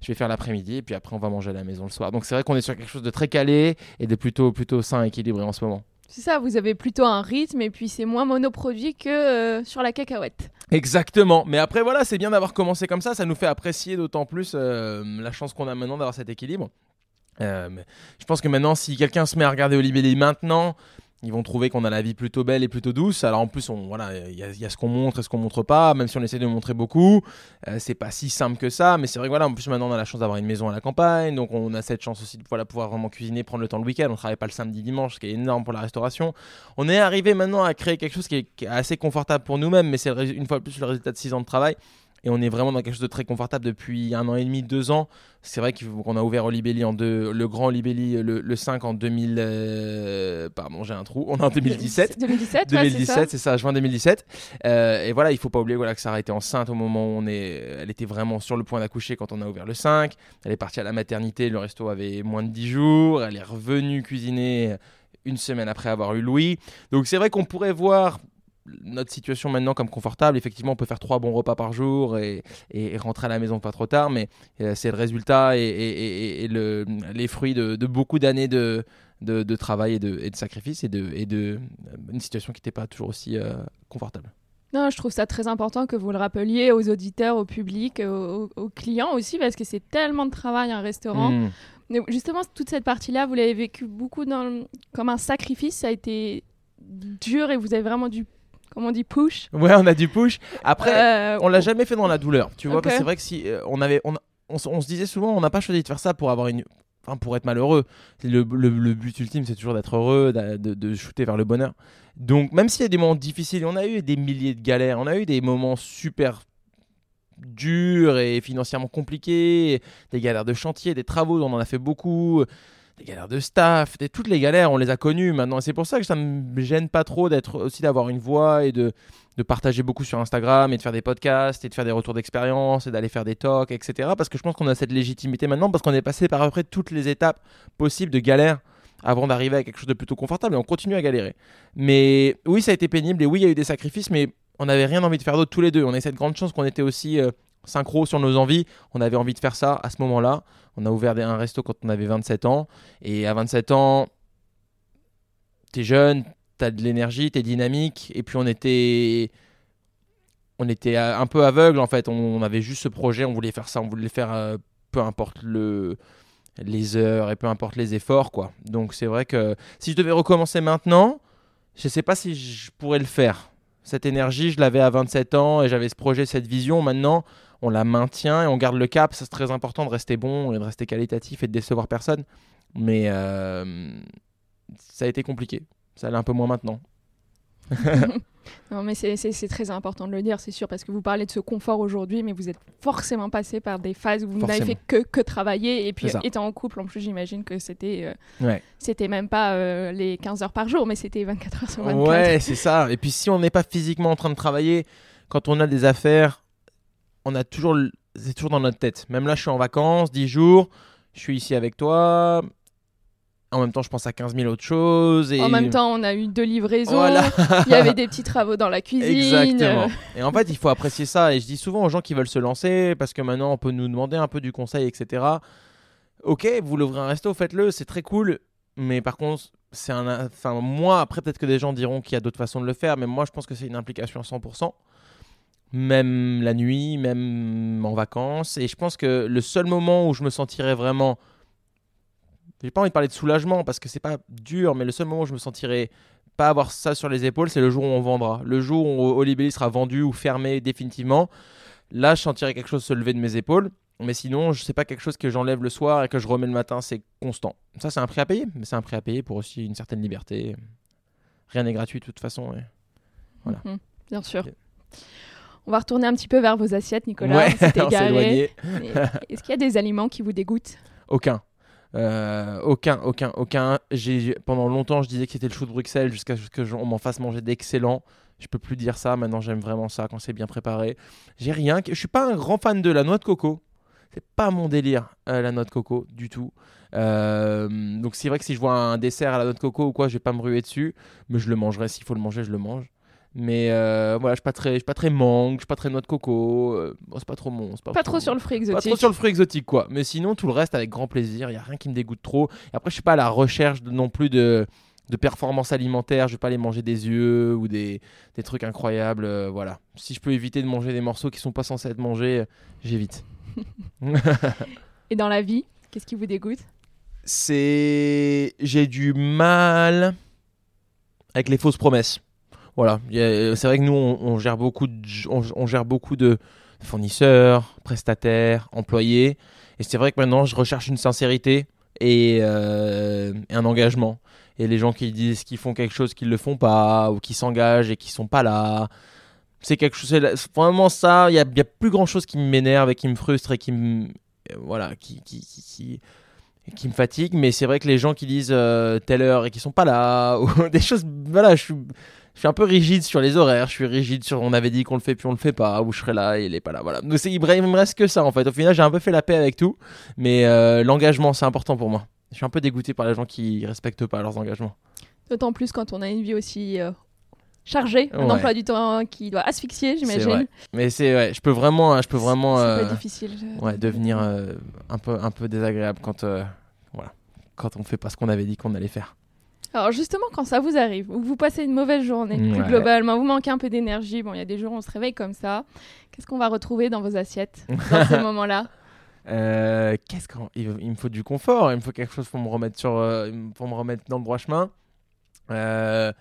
Speaker 2: Je vais faire l'après-midi et puis après on va manger à la maison le soir. Donc c'est vrai qu'on est sur quelque chose de très calé et de plutôt plutôt sain, équilibré en ce moment.
Speaker 1: C'est ça, vous avez plutôt un rythme et puis c'est moins monoproduit que euh, sur la cacahuète.
Speaker 2: Exactement. Mais après, voilà, c'est bien d'avoir commencé comme ça. Ça nous fait apprécier d'autant plus euh, la chance qu'on a maintenant d'avoir cet équilibre. Euh, je pense que maintenant, si quelqu'un se met à regarder Olibelli maintenant, ils vont trouver qu'on a la vie plutôt belle et plutôt douce. Alors en plus, on, voilà, il y, a- ce qu'on montre et ce qu'on montre pas, même si on essaie de montrer beaucoup. Euh, c'est pas si simple que ça, mais c'est vrai que voilà, en plus maintenant on a la chance d'avoir une maison à la campagne, donc on a cette chance aussi de voilà, pouvoir vraiment cuisiner, prendre le temps le week-end. On travaille pas le samedi, dimanche, ce qui est énorme pour la restauration. On est arrivé maintenant à créer quelque chose qui est, qui est assez confortable pour nous-mêmes, mais c'est une fois de plus le résultat de 6 ans de travail. Et on est vraiment dans quelque chose de très confortable depuis un an et demi, deux ans. C'est vrai qu'on a ouvert Olibelli en deux, le grand Olibelli, le, le 5 en 2000. euh, pardon, j'ai un trou. On est en 2017.
Speaker 1: 2017, ouais, c'est
Speaker 2: 2017,
Speaker 1: ça.
Speaker 2: c'est ça, juin 2017. Euh, et voilà, il faut pas oublier voilà, que Sarah était enceinte au moment où on est. Elle était vraiment sur le point d'accoucher quand on a ouvert le 5. Elle est partie à la maternité, le resto avait moins de 10 jours. Elle est revenue cuisiner une semaine après avoir eu Louis. Donc c'est vrai qu'on pourrait voir notre situation maintenant comme confortable. Effectivement, on peut faire trois bons repas par jour et, et- et rentrer à la maison pas trop tard, mais euh, c'est le résultat et, et- et- et le, les fruits de, de beaucoup d'années de, de, de travail et de, et de sacrifice et de, et de euh, une situation qui n'était pas toujours aussi euh, confortable.
Speaker 1: Non, je trouve ça très important que vous le rappeliez aux auditeurs, au public, aux, aux clients aussi, parce que c'est tellement de travail un restaurant.
Speaker 2: Mm.
Speaker 1: Mais justement, toute cette partie-là, vous l'avez vécu beaucoup dans le- comme un sacrifice. Ça a été dur et vous avez vraiment dû, comme on dit, push.
Speaker 2: Ouais, on a du push. Après,
Speaker 1: Euh,
Speaker 2: on l'a jamais fait dans la douleur, tu vois. C'est vrai que si euh, on avait, on, on, se disait souvent, on n'a pas choisi de faire ça pour avoir une, enfin pour être malheureux. Le, le- le but ultime, c'est toujours d'être heureux, de, de shooter vers le bonheur. Donc même s'il y a des moments difficiles, on a eu des milliers de galères, on a eu des moments super durs et financièrement compliqués, des galères de chantier, des travaux, on en a fait beaucoup. Des galères de staff, des, toutes les galères, on les a connues maintenant. C'est pour ça que ça me gêne pas trop d'être aussi d'avoir une voix et de, partager beaucoup sur Instagram et de faire des podcasts et de faire des retours d'expérience et d'aller faire des talks, etc. Parce que je pense qu'on a cette légitimité maintenant parce qu'on est passé par à peu près toutes les étapes possibles de galère avant d'arriver à quelque chose de plutôt confortable et on continue à galérer. Mais oui, ça a été pénible et oui, il y a eu des sacrifices, mais on n'avait rien envie de faire d'autre tous les deux. On a cette grande chance qu'on était aussi euh, synchro sur nos envies. On avait envie de faire ça à ce moment-là. On a ouvert un resto quand on avait 27 ans et à 27 ans, t'es jeune, t'as de l'énergie, t'es dynamique et puis on était on était un peu aveugle en fait. On, avait juste ce projet, on voulait faire ça, on voulait faire euh, peu importe le les heures et peu importe les efforts quoi. Donc c'est vrai que si je devais recommencer maintenant, je sais pas si je pourrais le faire. Cette énergie, je l'avais à 27 ans et j'avais ce projet, cette vision. Maintenant, on la maintient et on garde le cap. C'est très important de rester bon et de rester qualitatif et de décevoir personne. Mais euh, ça a été compliqué. Ça l'est un peu moins maintenant.
Speaker 1: non, mais c'est très important de le dire, c'est sûr, parce que vous parlez de ce confort aujourd'hui, mais vous êtes forcément passé par des phases où vous n'avez fait que, que travailler. Et puis, étant en couple, en plus, j'imagine que c'était euh, c'était même pas euh, les 15 heures par jour, mais c'était 24 heures sur 24.
Speaker 2: Ouais, c'est ça. Et puis, si on n'est pas physiquement en train de travailler, quand on a des affaires, on a toujours. C'est toujours dans notre tête. Même là, je suis en vacances, 10 jours, je suis ici avec toi, en même temps, je pense à 15 000 autres choses. Et...
Speaker 1: En même temps, on a eu deux livraisons. il y avait des petits travaux dans la cuisine.
Speaker 2: Exactement. Et en fait, il faut apprécier ça. Et je dis souvent aux gens qui veulent se lancer, parce que maintenant, on peut nous demander un peu du conseil, etc. Ok, vous ouvrir un resto, faites-le, c'est très cool. Mais par contre, c'est un. Enfin, moi, après, peut-être que des gens diront qu'il y a d'autres façons de le faire, mais moi, je pense que c'est une implication à 100%. Même la nuit, même en vacances. Et je pense que le seul moment où je me sentirais vraiment j'ai pas envie de parler de soulagement parce que c'est pas dur, mais le seul moment où je me sentirai pas avoir ça sur les épaules, c'est le jour où on vendra. Le jour où Olibelli sera vendu ou fermé définitivement, là je sentirai quelque chose se lever de mes épaules. Mais sinon, je sais pas quelque chose que j'enlève le soir et que je remets le matin, c'est constant. Ça, c'est un prix à payer, mais c'est un prix à payer pour aussi une certaine liberté. Rien n'est gratuit de toute façon. Voilà.
Speaker 1: Mhm, bien sûr. On va retourner un petit peu vers vos assiettes, Nicolas. Ouais, Est-ce qu'il y a des aliments qui vous dégoûtent?
Speaker 2: Aucun. Euh, aucun, aucun, aucun. J'ai, pendant longtemps, je disais que c'était le chou de Bruxelles jusqu'à ce qu'on m'en fasse manger d'excellent. Je peux plus dire ça. Maintenant, j'aime vraiment ça quand c'est bien préparé. J'ai rien. Je suis pas un grand fan de la noix de coco. C'est pas mon délire, euh, la noix de coco, du tout. Euh, donc, c'est vrai que si je vois un dessert à la noix de coco ou quoi, je vais pas me ruer dessus. Mais je le mangerai. S'il faut le manger, je le mange. Mais euh, voilà, je suis pas très, je suis pas très mangue, je suis pas très noix de coco. Euh, c'est pas trop mon.
Speaker 1: Pas, pas trop, sur le fruit exotique.
Speaker 2: Pas trop sur le fruit exotique, quoi. Mais sinon, tout le reste avec grand plaisir. Il y a rien qui me dégoûte trop. Et après, je suis pas à la recherche non plus de, de performance alimentaire. Je vais pas aller manger des yeux ou des, des trucs incroyables. Euh, voilà. Si je peux éviter de manger des morceaux qui sont pas censés être mangés, j'évite.
Speaker 1: Et dans la vie, qu'est-ce qui vous dégoûte?
Speaker 2: C'est. J'ai du mal avec les fausses promesses. Voilà, c'est vrai que nous, on, gère beaucoup de, on, gère beaucoup de fournisseurs, prestataires, employés. Et c'est vrai que maintenant, je recherche une sincérité et, euh, un engagement. Et les gens qui disent qu'ils font quelque chose qu'ils le font pas, ou qui s'engagent et qui sont pas là, c'est quelque chose. vraiment ça. Il y a, y a, plus grand chose qui m'énerve et qui me frustre et qui me, voilà, qui, qui, qui, qui me fatigue. Mais c'est vrai que les gens qui disent euh, telle heure et qui sont pas là, ou des choses, voilà, je suis je suis un peu rigide sur les horaires, je suis rigide sur on avait dit qu'on le fait puis on le fait pas, ou je serai là et il est pas là. Voilà. Donc il me reste que ça en fait. Au final, j'ai un peu fait la paix avec tout, mais euh, l'engagement c'est important pour moi. Je suis un peu dégoûté par les gens qui respectent pas leurs engagements.
Speaker 1: D'autant plus quand on a une vie aussi euh, chargée, un emploi du temps qui doit asphyxier, j'imagine.
Speaker 2: Mais c'est ouais, je peux vraiment, je peux vraiment,
Speaker 1: euh, difficile.
Speaker 2: Ouais, devenir un peu un peu désagréable quand voilà, quand on fait pas ce qu'on avait dit qu'on allait faire.
Speaker 1: Alors justement, quand ça vous arrive, ou vous passez une mauvaise journée, globalement, vous manquez un peu d'énergie, bon, il y a des jours où on se réveille comme ça, qu'est-ce qu'on va retrouver dans vos assiettes dans ces moments-là?
Speaker 2: Euh, Qu'est-ce il me faut du confort, il me faut quelque chose pour me remettre sur, euh, pour me remettre dans le droit chemin. Euh,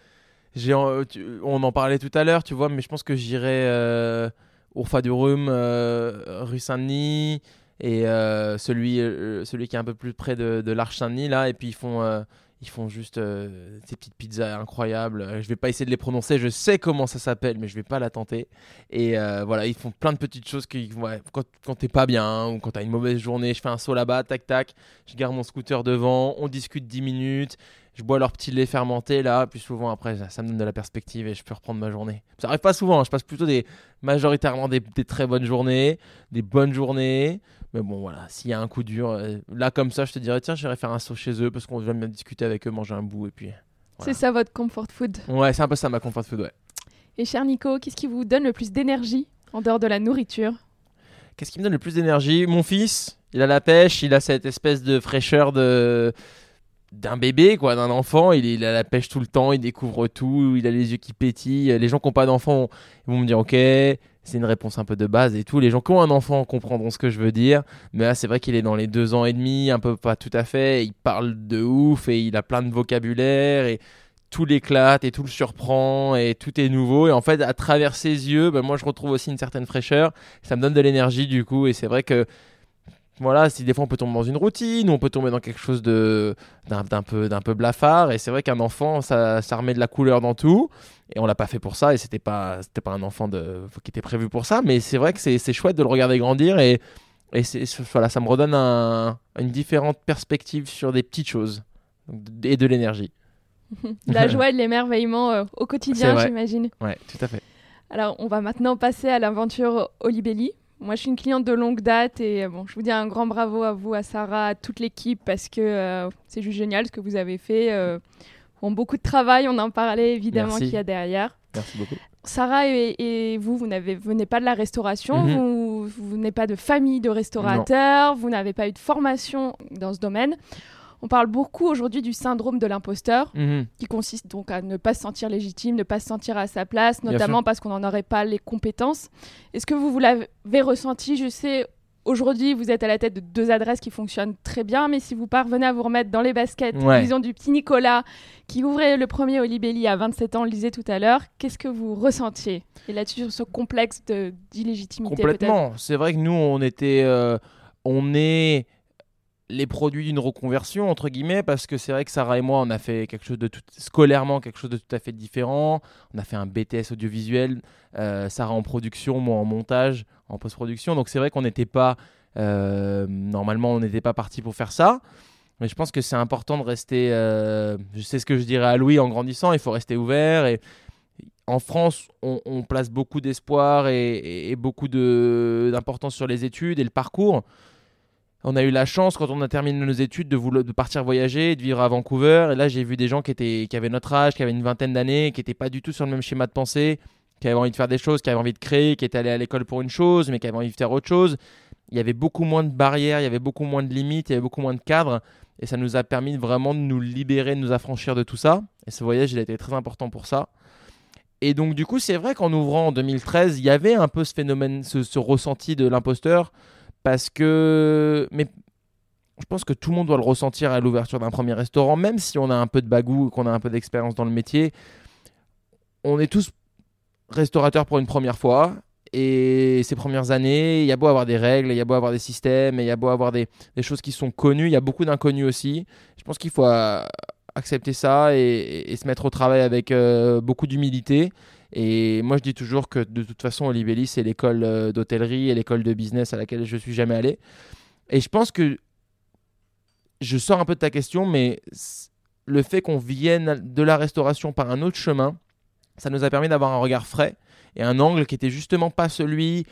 Speaker 2: on en parlait tout à l'heure, tu vois, mais je pense que j'irai au Urfa du Rhum, rue Saint-Denis, et celui, celui qui est un peu plus près de, de l'Arche Saint-Denis là, et puis ils font ils font juste euh, ces petites pizzas incroyables. Euh, je vais pas essayer de les prononcer. Je sais comment ça s'appelle, mais je vais pas la tenter. Et euh, voilà, ils font plein de petites choses quand t'es pas bien ou quand t'as une mauvaise journée, je fais un saut là-bas, tac tac. Je garde mon scooter devant, on discute 10 minutes. Je bois leur petit lait fermenté là, puis souvent après ça, me donne de la perspective et je peux reprendre ma journée. Ça arrive pas souvent, hein. je passe plutôt des majoritairement des, des très bonnes journées, des bonnes journées. Mais bon, voilà, s'il y a un coup dur, euh, là comme ça, je te dirais, tiens, j'irai faire un saut chez eux parce qu'on va bien discuter avec eux, manger un bout et puis.
Speaker 1: C'est ça votre comfort food
Speaker 2: Ouais, c'est un peu ça ma comfort food, ouais.
Speaker 1: Et cher Nico, qu'est-ce qui vous donne le plus d'énergie en dehors de la nourriture?
Speaker 2: Qu'est-ce qui me donne le plus d'énergie? Mon fils, il a la pêche, il a cette espèce de fraîcheur de d'un bébé, quoi, d'un enfant. Il, il, a la pêche tout le temps, il découvre tout, il a les yeux qui pétillent. Les gens qui n'ont pas d'enfant vont me dire, ok, c'est une réponse un peu de base et tout. Les gens qui ont un enfant comprendront ce que je veux dire. Mais là, c'est vrai qu'il est dans les deux ans et demi, un peu pas tout à fait. Il parle de ouf et il a plein de vocabulaire et tout l'éclate et tout le surprend et tout est nouveau. Et en fait, à travers ses yeux, ben, moi, je retrouve aussi une certaine fraîcheur. Ça me donne de l'énergie du coup. Et c'est vrai que voilà, si des fois on peut tomber dans une routine, ou on peut tomber dans quelque chose de d'un peu d'un peu blafard, et c'est vrai qu'un enfant, ça, ça remet de la couleur dans tout, et on l'a pas fait pour ça, et c'était pas c'était pas un enfant de qui était prévu pour ça, mais c'est vrai que c'est chouette de le regarder grandir, et et voilà, ça me redonne un, une différente perspective sur des petites choses et de l'énergie.
Speaker 1: la joie et de l'émerveillement euh, au quotidien, j'imagine.
Speaker 2: Ouais, tout à fait.
Speaker 1: Alors, on va maintenant passer à l'aventure Olibelli. Moi, je suis une cliente de longue date et euh, bon, je vous dis un grand bravo à vous, à Sarah, à toute l'équipe parce que euh, c'est juste génial ce que vous avez fait. Euh, beaucoup de travail, on en parlait évidemment qu'il y a derrière.
Speaker 2: Merci beaucoup.
Speaker 1: Sarah et, vous, vous n'avez venez pas de la restauration, mhm. vous, vous n'êtes pas de famille de restaurateurs, vous n'avez pas eu de formation dans ce domaine. On parle beaucoup aujourd'hui du syndrome de l'imposteur, mhm. qui consiste donc à ne pas se sentir légitime, ne pas se sentir à sa place, notamment parce qu'on n'en aurait pas les compétences. Est-ce que vous, vous l'avez ressenti? Je sais, aujourd'hui, vous êtes à la tête de deux adresses qui fonctionnent très bien, mais si vous parvenez à vous remettre dans les baskets, disons du petit Nicolas, qui ouvrait le premier Olibelli à 27 ans, on le disait tout à l'heure, qu'est-ce que vous ressentiez? Et là-dessus, ce complexe d'illégitimité
Speaker 2: Complètement. C'est vrai que nous, on était... Euh, on est les produits d'une reconversion entre guillemets parce que c'est vrai que Sarah et moi on a fait quelque chose de tout scolairement quelque chose de tout à fait différent. On a fait un BTS audiovisuel euh, Sarah en production moi en montage en post-production. Donc c'est vrai qu'on n'était pas euh, normalement on n'était pas parti pour faire ça. Mais je pense que c'est important de rester euh, je sais ce que je dirais à Louis en grandissant il faut rester ouvert et en France, on, place beaucoup d'espoir et, beaucoup d'importance sur les études et le parcours on a eu la chance quand on a terminé nos études de, de partir voyager, de vivre à Vancouver. Et là, j'ai vu des gens qui avaient notre âge, qui avaient une vingtaine d'années, qui n'étaient pas du tout sur le même schéma de pensée, qui avaient envie de faire des choses, qui avaient envie de créer, qui étaient allés à l'école pour une chose, mais qui avaient envie de faire autre chose. Il y avait beaucoup moins de barrières, il y avait beaucoup moins de limites, il y avait beaucoup moins de cadres. Et ça nous a permis vraiment de nous libérer, de nous affranchir de tout ça. Et ce voyage, il a été très important pour ça. Et donc, du coup, c'est vrai qu'en ouvrant en 2013, il y avait un peu ce phénomène, ce ressenti de l'imposteur parce que. Mais je pense que tout le monde doit le ressentir à l'ouverture d'un premier restaurant, même si on a un peu de bagou, qu'on a un peu d'expérience dans le métier. On est tous restaurateurs pour une première fois. Et ces premières années, il y a beau avoir des règles, il y a beau avoir des systèmes, il y a beau avoir des, choses qui sont connues, il y a beaucoup d'inconnus aussi. Je pense qu'il faut euh, accepter ça et, se mettre au travail avec euh, beaucoup d'humilité et moi, je dis toujours que de toute façon, Olibelli, c'est l'école euh, d'hôtellerie et l'école de business à laquelle je suis jamais allé. Et je pense que je sors un peu de ta question, mais le fait qu'on vienne de la restauration par un autre chemin, ça nous a permis d'avoir un regard frais et un angle qui était justement pas celui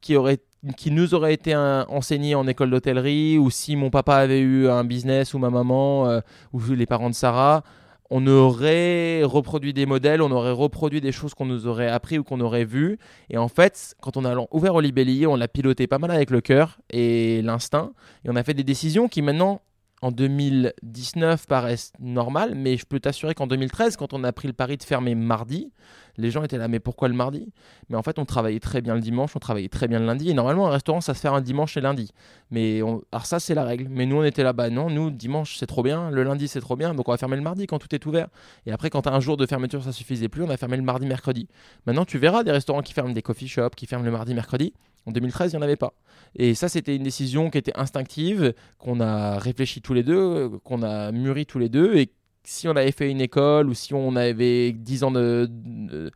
Speaker 2: qui aurait qui nous aurait été enseigné en école d'hôtellerie ou si mon papa avait eu un business ou ma maman euh, ou les parents de Sarah on aurait reproduit des modèles, on aurait reproduit des choses qu'on nous aurait appris ou qu'on aurait vues. Et en fait, quand on a ouvert au libellier, on l'a piloté pas mal avec le cœur et l'instinct. Et on a fait des décisions qui maintenant en 2019 paraissent normales, mais je peux t'assurer qu'en 2013, quand on a pris le pari de fermer mardi, les gens étaient là, mais pourquoi le mardi? Mais en fait, on travaillait très bien le dimanche, on travaillait très bien le lundi, et normalement, un restaurant, ça se fait un dimanche et lundi. Mais on... alors ça, c'est la règle. Mais nous, on était là, bas non, nous, dimanche, c'est trop bien, le lundi, c'est trop bien, donc on va fermer le mardi quand tout est ouvert. Et après, quand un jour de fermeture, ça suffisait plus, on a fermé le mardi, mercredi. Maintenant, tu verras des restaurants qui ferment des coffee shops, qui ferment le mardi, mercredi. En 2013, il n'y en avait pas. Et ça, c'était une décision qui était instinctive, qu'on a réfléchi tous les deux, qu'on a mûri tous les deux. Et si on avait fait une école ou si on avait 10 ans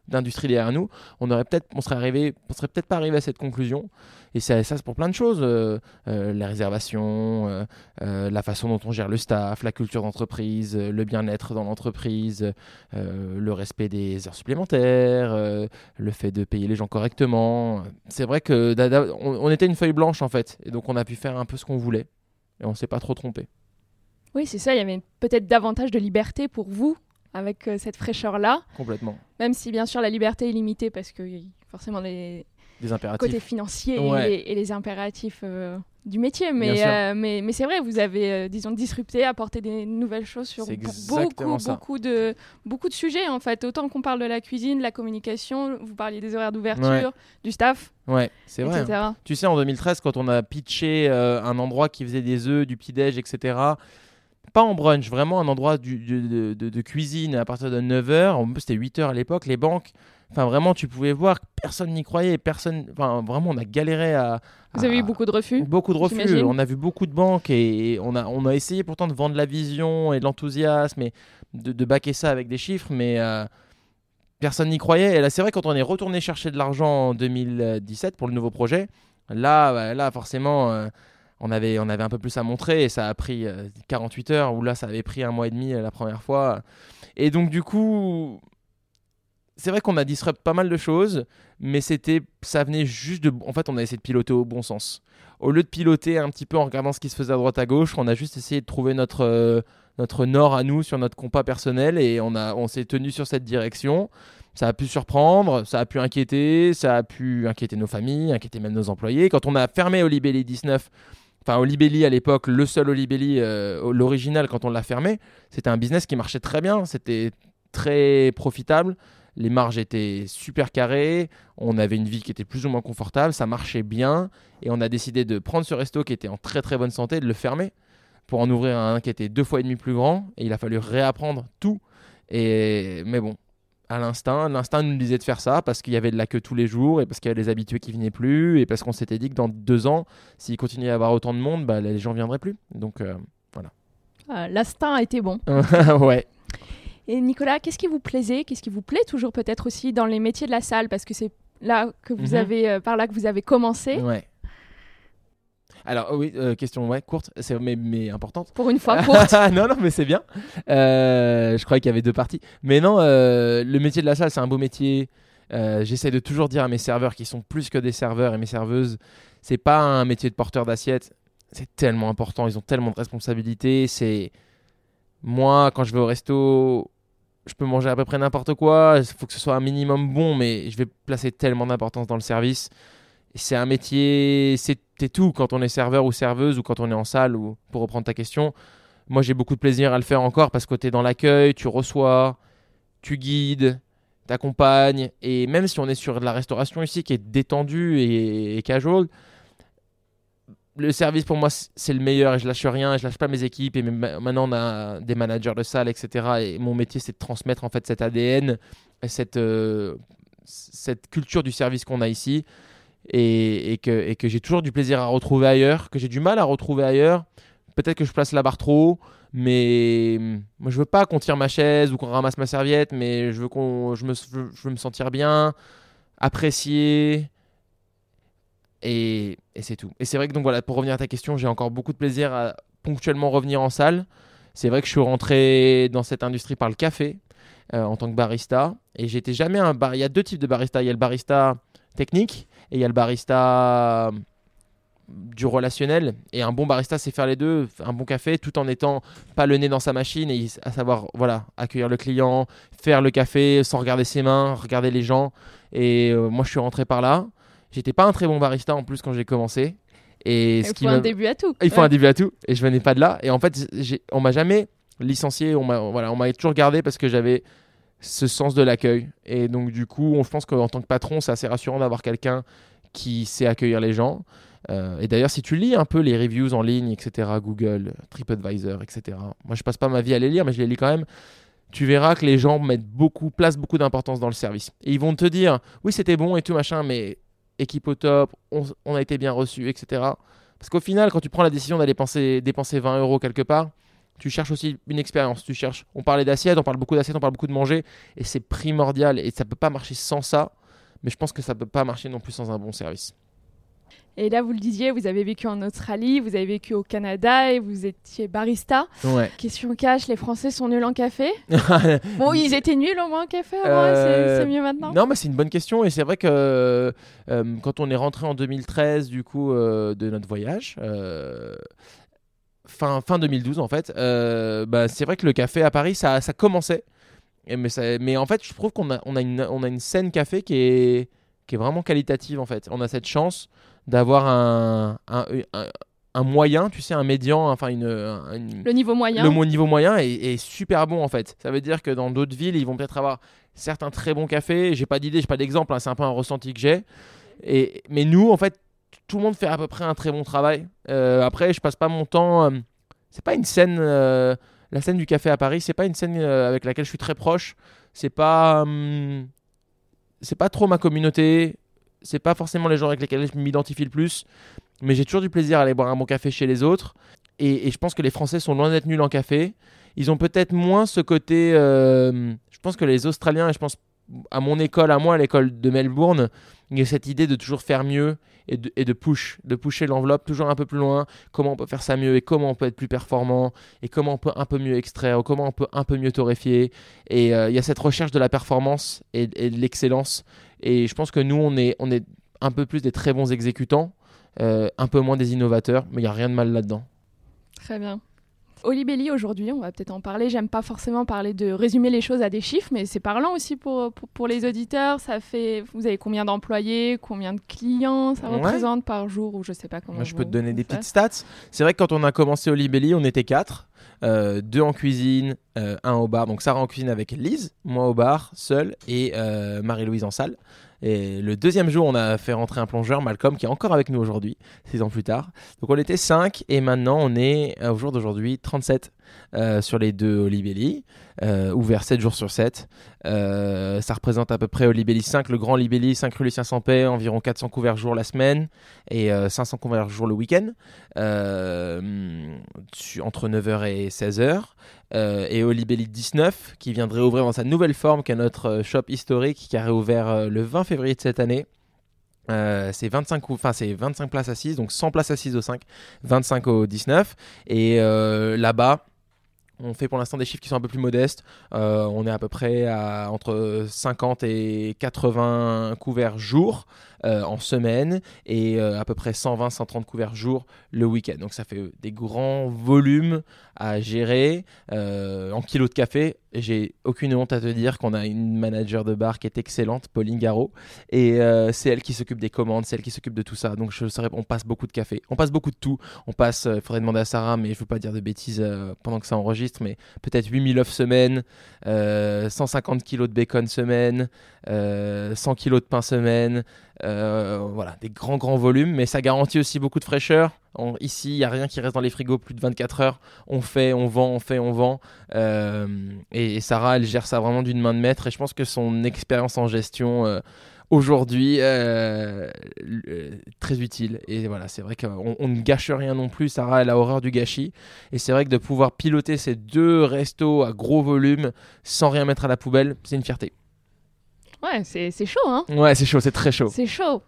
Speaker 2: d'industrie derrière nous, on aurait on serait serait peut-être pas arrivé à cette conclusion. Et ça, ça c'est pour plein de choses, euh, euh, la réservation, euh, la façon dont on gère le staff, la culture d'entreprise, le bien-être dans l'entreprise, le respect des heures supplémentaires, le fait de payer les gens correctement. C'est vrai que on, était une feuille blanche en fait, et donc on a pu faire un peu ce qu'on voulait, et on s'est pas trop trompé.
Speaker 1: Oui, c'est ça, il y avait peut-être davantage de liberté pour vous avec cette fraîcheur-là.
Speaker 2: Complètement.
Speaker 1: Même si bien sûr la liberté est limitée parce que forcément les,
Speaker 2: des impératifs.
Speaker 1: côté financier et, les, impératifs euh, du métier. Mais, euh, mais, mais c'est vrai, vous avez, euh, disons, disrupté, apporté des nouvelles choses sur beaucoup, beaucoup, de, beaucoup de sujets, en fait. Autant qu'on parle de la cuisine, de la communication, vous parliez des horaires d'ouverture, du staff.
Speaker 2: Ouais, c'est vrai. Tu sais, en 2013, quand on a pitché un endroit qui faisait des œufs, du petit-déj, etc., pas en brunch, vraiment un endroit du, de, de- de cuisine à partir de 9h. En plus, c'était 8h à l'époque. Les banques, enfin vraiment, tu pouvais voir que personne n'y croyait. Personne, enfin vraiment, on a galéré à.
Speaker 1: Vous avez eu beaucoup de refus
Speaker 2: Beaucoup de refus. On a vu beaucoup de banques et on a, on a essayé pourtant de vendre la vision et de l'enthousiasme et de, de baquer ça avec des chiffres, mais euh, personne n'y croyait. Et là, c'est vrai, quand on est retourné chercher de l'argent en 2017 pour le nouveau projet, là, bah, là forcément, euh, on, avait, on avait un peu plus à montrer et ça a pris euh, 48 heures, ou là, ça avait pris un mois et demi euh, la première fois. Et donc, du coup. C'est vrai qu'on a disrupt pas mal de choses, mais c'était, ça venait juste de. En fait, on a essayé de piloter au bon sens au lieu de piloter un petit peu en regardant ce qui se faisait à droite à gauche, on a juste essayé de trouver notre, euh, notre nord à nous sur notre compas personnel et on, on s'est tenu sur cette direction. Ça a pu surprendre, ça a pu inquiéter, ça a pu inquiéter nos familles, inquiéter même nos employés. Quand on a fermé Olibelli 19, enfin Olibelli à l'époque, le seul Olibelli, euh, l'original, quand on l'a fermé, c'était un business qui marchait très bien, c'était très profitable. Les marges étaient super carrées, on avait une vie qui était plus ou moins confortable, ça marchait bien. Et on a décidé de prendre ce resto qui était en très très bonne santé, de le fermer pour en ouvrir un qui était deux fois et demi plus grand. Et il a fallu réapprendre tout. Et mais bon, à l'instinct, l'instinct nous disait de faire ça parce qu'il y avait de la queue tous les jours et parce qu'il y avait des habitués qui venaient plus et parce qu'on s'était dit que dans deux ans, s'il continuait à y avoir autant de monde, bah, les gens viendraient plus. Donc euh,
Speaker 1: Ah, L'instinct a été bon.
Speaker 2: ouais.
Speaker 1: Et Nicolas, qu'est-ce qui vous plaisait Qu'est-ce qui vous plaît toujours peut-être aussi dans les métiers de la salle? Parce que c'est là que vous
Speaker 2: Mhm.
Speaker 1: avez, euh, par là que vous avez commencé.
Speaker 2: Ouais. Alors oui, euh, question ouais, courte, mais, mais importante.
Speaker 1: Pour une fois courte.
Speaker 2: non, non, mais c'est bien. Euh, je croyais qu'il y avait deux parties. Mais non, euh, le métier de la salle, c'est un beau métier. J'essaie de toujours dire à mes serveurs qui sont plus que des serveurs et mes serveuses, c'est pas un métier de porteur d'assiette. C'est tellement important. Ils ont tellement de responsabilités. C'est moi quand je vais au resto, je peux manger à peu près n'importe quoi. Il faut que ce soit un minimum bon, mais je vais placer tellement d'importance dans le service. C'est un métier, c'est c'est tout quand on est serveur ou serveuse ou quand on est en salle ou pour reprendre ta question. Moi, j'ai beaucoup de plaisir à le faire encore parce que tu es dans l'accueil, tu reçois, tu guides, t'accompagnes. Et même si on est sur de la restauration ici qui est détendue et, et casual, le service pour moi c'est le meilleur et je lâche rien, et je lâche pas mes équipes. Et maintenant, on a des managers de salle, etc. Et mon métier, c'est de transmettre en fait cet ADN, et cette, euh, cette culture du service qu'on a ici et, que, j'ai toujours du plaisir à retrouver ailleurs, que j'ai du mal à retrouver ailleurs. Peut-être que je place la barre trop haut, mais hum, moi je veux pas qu'on tire ma chaise ou qu'on ramasse ma serviette, mais je veux qu'on, je me, je veux me sentir bien, apprécié, et, c'est tout. Et c'est vrai que donc voilà, pour revenir à ta question, j'ai encore beaucoup de plaisir à ponctuellement revenir en salle. C'est vrai que je suis rentré dans cette industrie par le café euh, en tant que barista, et j'étais jamais un bar. Il y a deux types de barista. Il y a le barista technique et il y a le barista du relationnel. Et un bon barista, c'est faire les deux, un bon café, tout en étant pas le nez dans sa machine à savoir voilà accueillir le client, faire le café sans regarder ses mains, regarder les gens. Et euh, moi, je suis rentré par là. J'étais pas un très bon barista en plus quand j'ai commencé. Et
Speaker 1: Il
Speaker 2: ce
Speaker 1: faut un début à tout.
Speaker 2: il faut
Speaker 1: Ouais.
Speaker 2: un début à tout. Et je venais pas de là. Et en fait, on m'a jamais licencié. On m'a voilà, on toujours gardé parce que j'avais ce sens de l'accueil. Et donc, du coup, on, je pense qu'en tant que patron, c'est assez rassurant d'avoir quelqu'un qui sait accueillir les gens. Euh, et d'ailleurs, si tu lis un peu les reviews en ligne, etc., Google, TripAdvisor, etc., moi je passe pas ma vie à les lire, mais je les lis quand même. Tu verras que les gens mettent beaucoup, placent beaucoup d'importance dans le service. Et ils vont te dire, oui, c'était bon et tout machin, mais équipe au top, on, a été bien reçu, etc. Parce qu'au final, quand tu prends la décision d'aller penser- dépenser 20 euros quelque part, tu cherches aussi une expérience. Tu cherches. On parlait d'assiettes, on parle beaucoup d'assiettes, on parle beaucoup de manger, et c'est primordial. Et ça peut pas marcher sans ça. Mais je pense que ça peut pas marcher non plus sans un bon service.
Speaker 1: Et là, vous le disiez, vous avez vécu en Australie, vous avez vécu au Canada et vous étiez barista.
Speaker 2: Ouais.
Speaker 1: Question cash, les Français sont nuls en café Bon, ils étaient nuls au moins en café
Speaker 2: Euh,
Speaker 1: c'est- mieux maintenant
Speaker 2: Non, mais c'est une bonne question et c'est vrai que euh, quand on est rentré en 2013 du coup euh, de notre voyage, euh, fin, fin 2012 en fait, bah, c'est vrai que le café à Paris ça, ça commençait. Et mais, ça- mais en fait, je trouve qu'on a, on a, une, on a une scène café qui est, qui est vraiment qualitative en fait. On a cette chance d'avoir un, un, un- un moyen, tu sais, un médian, enfin une, une-
Speaker 1: Le niveau moyen
Speaker 2: le niveau moyen est, est super bon en fait. Ça veut dire que dans d'autres villes, ils vont peut-être avoir certains très bons cafés. J'ai pas d'idée, j'ai pas d'exemple, hein, c'est un peu un ressenti que j'ai. Et mais nous, en fait, tout le monde fait à peu près un très bon travail. Euh, après, je passe pas mon temps. euh, c'est pas une scène. euh, la scène du café à Paris, c'est pas une scène euh, avec laquelle je suis très proche. C'est pas. hum, c'est pas trop ma communauté. C'est pas forcément les gens avec lesquels je m'identifie le plus. Mais j'ai toujours du plaisir à aller boire un bon café chez les autres. Et, je pense que les Français sont loin d'être nuls en café. Ils ont peut-être moins ce côté. euh, je pense que les Australiens, et je pense à mon école, à moi, à l'école de Melbourne, il y a cette idée de toujours faire mieux et de, et de push, de pusher l'enveloppe toujours un peu plus loin. Comment on peut faire ça mieux et comment on peut être plus performant et comment on peut un peu mieux extraire ou comment on peut un peu mieux torréfier. Et euh, il y a cette recherche de la performance et de l'excellence. Et je pense que nous, on est, on est un peu plus des très bons exécutants, euh, un peu moins des innovateurs, mais il n'y a rien de mal là-dedans.
Speaker 1: Très bien. Olibelli, aujourd'hui, on va peut-être en parler. J'aime pas forcément parler de résumer les choses à des chiffres, mais c'est parlant aussi pour, pour, pour les auditeurs. Ça fait, vous avez combien d'employés, combien de clients ça
Speaker 2: Ouais.
Speaker 1: représente par jour, ou je sais pas comment.
Speaker 2: Moi, je peux te donner des
Speaker 1: faites.
Speaker 2: petites stats. C'est vrai que quand on a commencé au Libelli, on était quatre. Euh, deux en cuisine, euh, un au bar. Donc Sarah en cuisine avec Lise, moi au bar, seul, et euh, Marie-Louise en salle. Et le deuxième jour, on a fait rentrer un plongeur, Malcolm, qui est encore avec nous aujourd'hui, six ans plus tard. Donc on était 5 et maintenant on est, euh, au jour d'aujourd'hui, 37 euh, sur les deux Olibelli, euh, ouvert 7 jours sur 7. Euh, ça représente à peu près Olibelli 5, le grand Olibelli, 5 rue Lucien Sampé, environ 400 couverts jour la semaine et euh, 500 couverts jour le week-end, euh, entre 9h et 16h. Euh, et Olibelli 19 qui viendrait ouvrir dans sa nouvelle forme, qui est notre euh, shop historique qui a réouvert euh, le 20 février de cette année. Euh, c'est 25, cou- enfin, c'est 25 places assises, donc 100 places assises au 5, 25 au 19. Et euh, là-bas, on fait pour l'instant des chiffres qui sont un peu plus modestes. Euh, on est à peu près à entre 50 et 80 couverts jour en semaine et euh, à peu près 120-130 couverts jour le week-end. Donc ça fait des grands volumes à gérer euh, en kilos de café. J'ai aucune honte à te dire qu'on a une manager de bar qui est excellente, Pauline Garot, et euh, c'est elle qui s'occupe des commandes, c'est elle qui s'occupe de tout ça. Donc je saurais, on passe beaucoup de café, on passe beaucoup de tout. On passe, il faudrait demander à Sarah, mais je veux pas dire de bêtises euh, pendant que ça enregistre, mais peut-être 8000 œufs semaine, euh, 150 kilos de bacon semaine, euh, 100 kilos de pain semaine. Euh, voilà, des grands grands volumes, mais ça garantit aussi beaucoup de fraîcheur. Ici, il n'y a rien qui reste dans les frigos plus de 24 heures. On fait, on vend, on fait, on vend. Euh, et, Sarah, elle gère ça vraiment d'une main de maître. Et je pense que son expérience en gestion euh, aujourd'hui euh, euh, très utile. Et voilà, c'est vrai qu'on on ne gâche rien non plus. Sarah, elle a horreur du gâchis. Et c'est vrai que de pouvoir piloter ces deux restos à gros volume sans rien mettre à la poubelle, c'est une fierté.
Speaker 1: Ouais, c'est c'est chaud, hein
Speaker 2: Ouais, c'est chaud, c'est très chaud.
Speaker 1: C'est chaud.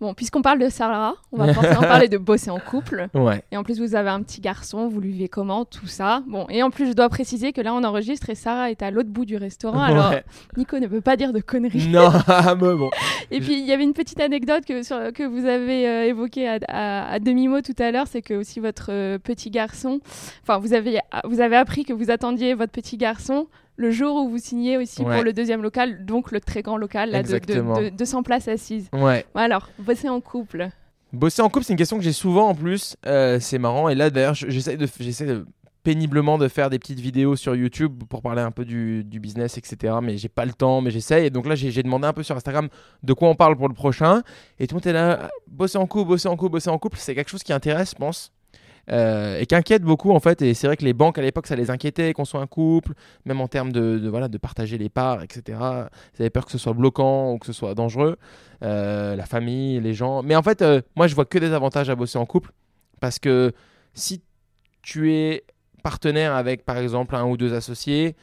Speaker 1: Bon, puisqu'on parle de Sarah, on va forcément parler de bosser en couple.
Speaker 2: Ouais.
Speaker 1: Et en plus, vous avez un petit garçon, vous lui vivez comment, tout ça. Bon, et en plus, je dois préciser que là, on enregistre et Sarah est à l'autre bout du restaurant. Alors. Nico ne peut pas dire de conneries.
Speaker 2: Non, ah, mais bon.
Speaker 1: Et puis, il y avait une petite anecdote que, sur- que vous avez euh, évoquée à, à- à demi-mot tout à l'heure, c'est que aussi votre euh, petit garçon, enfin, vous avez, vous avez appris que vous attendiez votre petit garçon le jour où vous signez aussi
Speaker 2: Ouais.
Speaker 1: pour le deuxième local, donc le très grand local là, de, de,
Speaker 2: Exactement.
Speaker 1: de 200 places assises.
Speaker 2: Ouais.
Speaker 1: Alors, bosser en couple.
Speaker 2: Bosser en couple, c'est une question que j'ai souvent en plus. Euh, c'est marrant. Et là, d'ailleurs, je- j'essaie de, j'essaie de- péniblement de faire des petites vidéos sur YouTube pour parler un peu du, du business, etc. Mais j'ai pas le temps, mais j'essaye. Et donc là, j'ai j'ai demandé un peu sur Instagram de quoi on parle pour le prochain. Et tout le monde est là, bosser en couple, bosser en couple, bosser en couple. C'est quelque chose qui intéresse, je pense. Euh, et qui inquiète beaucoup en fait et c'est vrai que les banques à l'époque ça les inquiétait qu'on soit un couple même en termes de, voilà de partager les parts etc ils avaient peur que ce soit bloquant ou que ce soit dangereux euh, la famille les gens mais en fait euh, moi je vois que des avantages à bosser en couple parce que si tu es partenaire avec par exemple un ou deux associés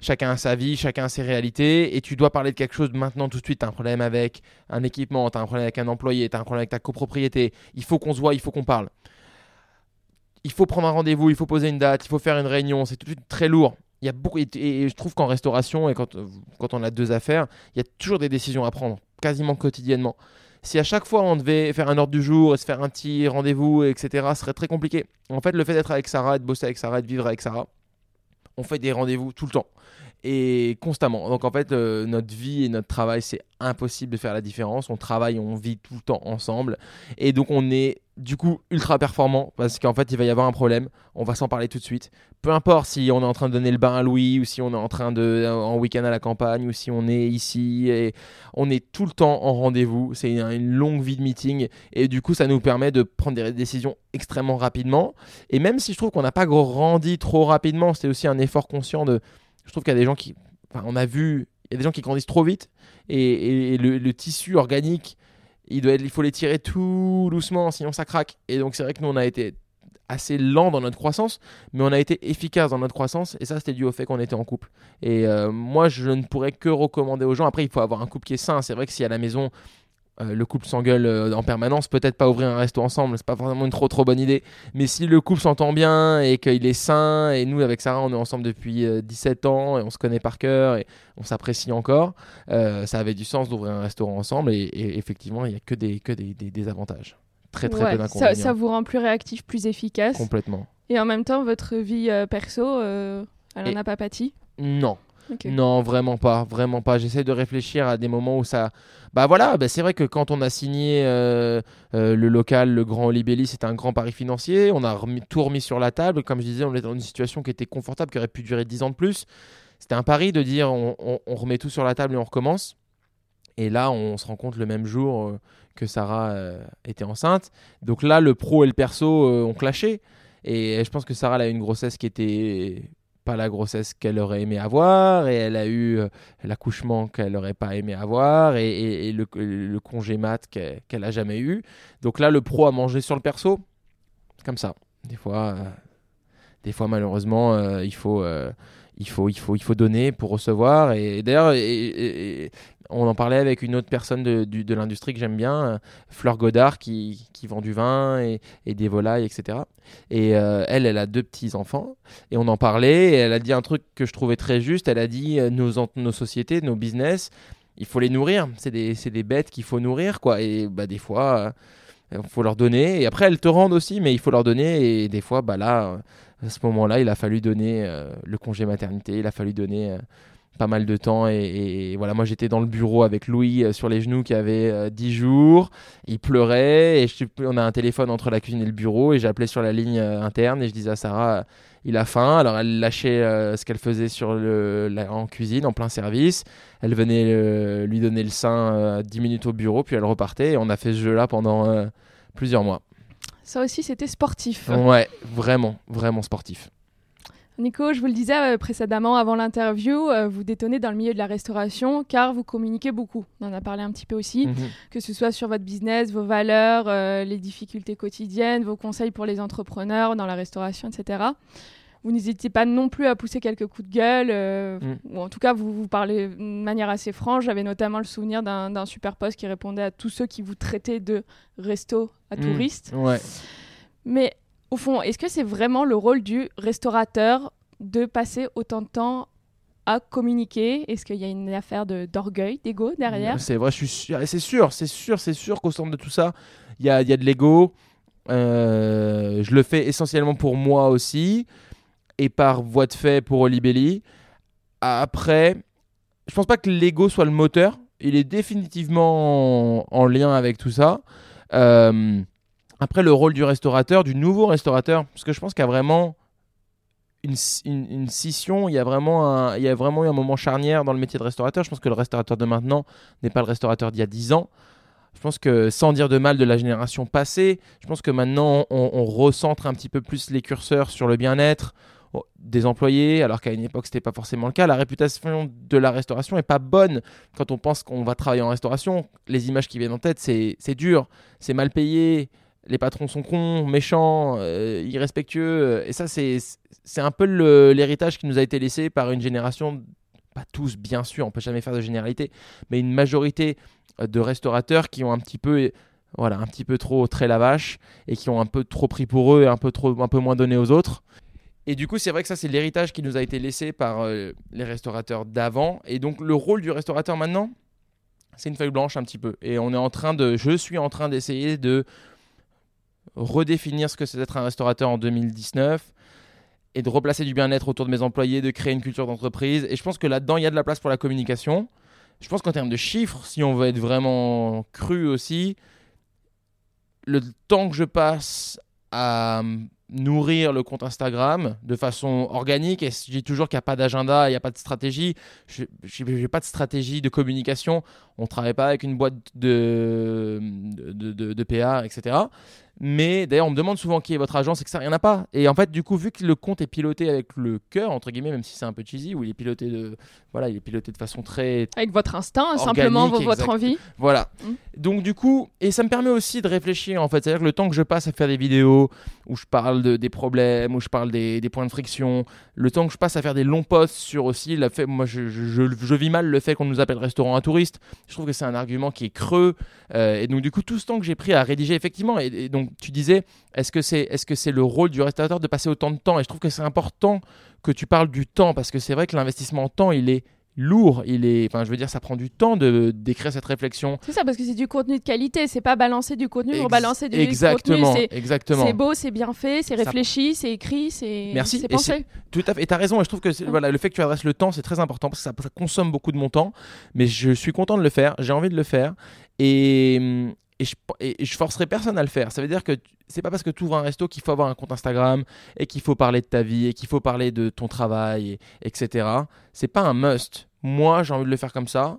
Speaker 2: chacun a sa vie, chacun a ses réalités, et tu dois parler de quelque chose maintenant tout de suite. Tu as un problème avec un équipement, tu as un problème avec un employé, tu as un problème avec ta copropriété. Il faut qu'on se voit, il faut qu'on parle. Il faut prendre un rendez-vous, il faut poser une date, il faut faire une réunion. C'est tout de suite très lourd. Et, je trouve qu'en restauration, et quand, quand on a deux affaires, il y a toujours des décisions à prendre, quasiment quotidiennement. Si à chaque fois on devait faire un ordre du jour et se faire un petit rendez-vous, etc., ce serait très compliqué. En fait, le fait d'être avec Sarah, de bosser avec Sarah, de vivre avec Sarah, on fait des rendez-vous tout le temps. Et constamment. Donc en fait, euh, notre vie et notre travail, c'est impossible de faire la différence. On travaille, on vit tout le temps ensemble. Et donc on est du coup ultra performant parce qu'en fait, il va y avoir un problème. On va s'en parler tout de suite. Peu importe si on est en train de donner le bain à Louis ou si on est en train de en week-end à la campagne ou si on est ici on est tout le temps en rendez-vous. C'est une longue vie de meeting et du coup, ça nous permet de prendre des décisions extrêmement rapidement. Et même si je trouve qu'on n'a pas grandi trop rapidement, c'est aussi un effort conscient de je trouve qu'il y a des gens qui. Enfin, on a vu. Il y a des gens qui grandissent trop vite. Et, le, tissu organique, il, faut les tirer tout doucement, sinon ça craque. Et donc, c'est vrai que nous, on a été assez lent dans notre croissance, mais on a été efficace dans notre croissance, et ça c'était dû au fait qu'on était en couple. Et euh, moi je ne pourrais que recommander aux gens, après il faut avoir un couple qui est sain, c'est vrai que si à la maison euh, le couple s'engueule euh, en permanence, peut-être pas ouvrir un resto ensemble, c'est pas forcément une trop trop bonne idée. Mais si le couple s'entend bien et qu'il est sain, et nous avec Sarah on est ensemble depuis 17 euh, ans et on se connaît par cœur et on s'apprécie encore, ça avait du sens d'ouvrir un restaurant ensemble et, effectivement il n'y a que des, que des, avantages. Très très peu
Speaker 1: ça, ça, vous rend plus réactif, plus efficace.
Speaker 2: Complètement.
Speaker 1: Et en même temps votre vie perso, elle n'en a pas pâti?
Speaker 2: Non, non, vraiment pas, vraiment pas. J'essaie de réfléchir à des moments où ça. Bah voilà, bah c'est vrai que quand on a signé euh, euh, le local, le Grand Olibelli, c'était un grand pari financier. On a tout remis sur la table. Comme je disais, on était dans une situation qui était confortable, qui aurait pu durer 10 ans de plus. C'était un pari de dire on, remet tout sur la table et on recommence. Et là, on se rend compte le même jour euh, que Sarah était enceinte. Donc là, le pro et le perso ont clashé. Et je pense que Sarah a eu une grossesse qui était pas la grossesse qu'elle aurait aimé avoir et elle a eu euh, l'accouchement qu'elle aurait pas aimé avoir et, le, congé mat qu'elle a jamais eu. Donc là, le pro a mangé sur le perso. Comme ça. Des fois, euh, des fois malheureusement, euh, il faut il faut, il faut, il faut donner pour recevoir. Et, d'ailleurs, on en parlait avec une autre personne de, de, l'industrie que j'aime bien, euh, Fleur Godard, qui, qui, vend du vin et, des volailles, etc. Et euh, elle, elle a deux petits-enfants. Et on en parlait, et elle a dit un truc que je trouvais très juste. Elle a dit, euh, nos, nos sociétés, nos business, il faut les nourrir. C'est des, des, bêtes qu'il faut nourrir, quoi. Et bah, des fois... il faut leur donner et après elles te rendent aussi mais il faut leur donner et des fois bah là à ce moment-là, il a fallu donner le congé maternité, il a fallu donner pas mal de temps. Et, voilà, moi j'étais dans le bureau avec Louis euh, sur les genoux qui avait 10 jours. Il pleurait et je, on a un téléphone entre la cuisine et le bureau et j'appelais sur la ligne interne et je disais à Sarah, il a faim. Alors elle lâchait ce qu'elle faisait sur le, en cuisine, en plein service. Elle venait lui donner le sein 10 minutes au bureau, puis elle repartait. Et on a fait ce jeu-là pendant plusieurs mois.
Speaker 1: Ça aussi, c'était sportif.
Speaker 2: Ouais, vraiment, vraiment sportif.
Speaker 1: Nico, je vous le disais euh, précédemment avant l'interview, euh, vous détonnez dans le milieu de la restauration car vous communiquez beaucoup. On en a parlé un petit peu aussi, mhm. que ce soit sur votre business, vos valeurs, euh, les difficultés quotidiennes, vos conseils pour les entrepreneurs dans la restauration, etc vous n'hésitez pas non plus à pousser quelques coups de gueule, euh, mm. ou en tout cas, vous, vous parlez de manière assez franche. J'avais notamment le souvenir d'un super poste qui répondait à tous ceux qui vous traitaient de resto à mm. touristes.
Speaker 2: Ouais.
Speaker 1: Mais au fond, est-ce que c'est vraiment le rôle du restaurateur de passer autant de temps à communiquer? Est-ce qu'il y a une affaire d'orgueil, d'ego derrière?
Speaker 2: C'est vrai, suis c'est sûr, c'est sûr, c'est sûr qu'au centre de tout ça, il y a, y a de l'ego. Euh, je le fais essentiellement pour moi aussi et par voie de fait pour Olibelli. Après, je pense pas que l'ego soit le moteur. Il est définitivement en, lien avec tout ça. Euh, après, le rôle du restaurateur, du nouveau restaurateur, parce que je pense qu'il y a vraiment une, une, scission, il y, a vraiment il y a vraiment eu un moment charnière dans le métier de restaurateur. Je pense que le restaurateur de maintenant n'est pas le restaurateur d'il y a 10 ans. Je pense que sans dire de mal de la génération passée, je pense que maintenant on, on recentre un petit peu plus les curseurs sur le bien-être, des employés, alors qu'à une époque c'était pas forcément le cas. La réputation de la restauration est pas bonne quand on pense qu'on va travailler en restauration. Les images qui viennent en tête, c'est dur, c'est mal payé, les patrons sont cons, méchants, euh, irrespectueux. Et ça, c'est un peu l'héritage qui nous a été laissé par une génération, pas tous bien sûr, on peut jamais faire de généralité, mais une majorité euh, de restaurateurs qui ont un petit peu voilà, un petit peu trop très la vache et qui ont un peu trop pris pour eux et un peu, trop, un peu moins donné aux autres. Et du coup, c'est vrai que ça, c'est l'héritage qui nous a été laissé par euh, les restaurateurs d'avant. Et donc, le rôle du restaurateur maintenant, c'est une feuille blanche un petit peu. Et on est en train de, je suis en train d'essayer de redéfinir ce que c'est d'être un restaurateur en 2019 et de replacer du bien-être autour de mes employés, de créer une culture d'entreprise. Et je pense que là-dedans, il y a de la place pour la communication. Je pense qu'en termes de chiffres, si on veut être vraiment cru aussi, le temps que je passe à nourrir le compte Instagram de façon organique. Et je dis toujours qu'il n'y a pas d'agenda, il n'y a pas de stratégie. Je n'ai pas de stratégie de communication. On ne travaille pas avec une boîte de, de, de, de PA, etc. Mais d'ailleurs, on me demande souvent qui est votre agence, et que ça, il n'y en a pas. Et en fait, du coup, vu que le compte est piloté avec le cœur, entre guillemets, même si c'est un peu cheesy, où il est piloté de, voilà, il est piloté de façon très.
Speaker 1: Avec votre instinct, simplement votre envie.
Speaker 2: Voilà. Mm. Donc, du coup, et ça me permet aussi de réfléchir, en fait. C'est-à-dire que le temps que je passe à faire des vidéos où je parle de, des problèmes, où je parle des, points de friction, le temps que je passe à faire des longs posts sur aussi, fait, moi, je, je, vis mal le fait qu'on nous appelle restaurant à touristes. Je trouve que c'est un argument qui est creux. Euh, et donc, du coup, tout ce temps que j'ai pris à rédiger, effectivement, et donc, tu disais, est-ce que c'est est -ce c'est le rôle du restaurateur de passer autant de temps? Et je trouve que c'est important que tu parles du temps, parce que c'est vrai que l'investissement en temps, il est lourd, il est, enfin, je veux dire, ça prend du temps de d'écrire cette réflexion.
Speaker 1: C'est ça, parce que c'est du contenu de qualité, c'est pas balancer du contenu pour balancer du
Speaker 2: exactement,
Speaker 1: contenu.
Speaker 2: Exactement.
Speaker 1: C'est beau, c'est bien fait, c'est réfléchi, c'est écrit, c'est.
Speaker 2: Merci.
Speaker 1: pensé.
Speaker 2: Tout à fait. Et t'as raison. Et je trouve que voilà, le fait que tu adresses le temps, c'est très important parce que ça, ça, consomme beaucoup de mon temps. Mais je suis content de le faire. J'ai envie de le faire. Et et je, forcerai personne à le faire. Ça veut dire que c'est pas parce que tu ouvres un resto qu'il faut avoir un compte Instagram et qu'il faut parler de ta vie et qu'il faut parler de ton travail, et, etc. C'est pas un must. Moi, j'ai envie de le faire comme ça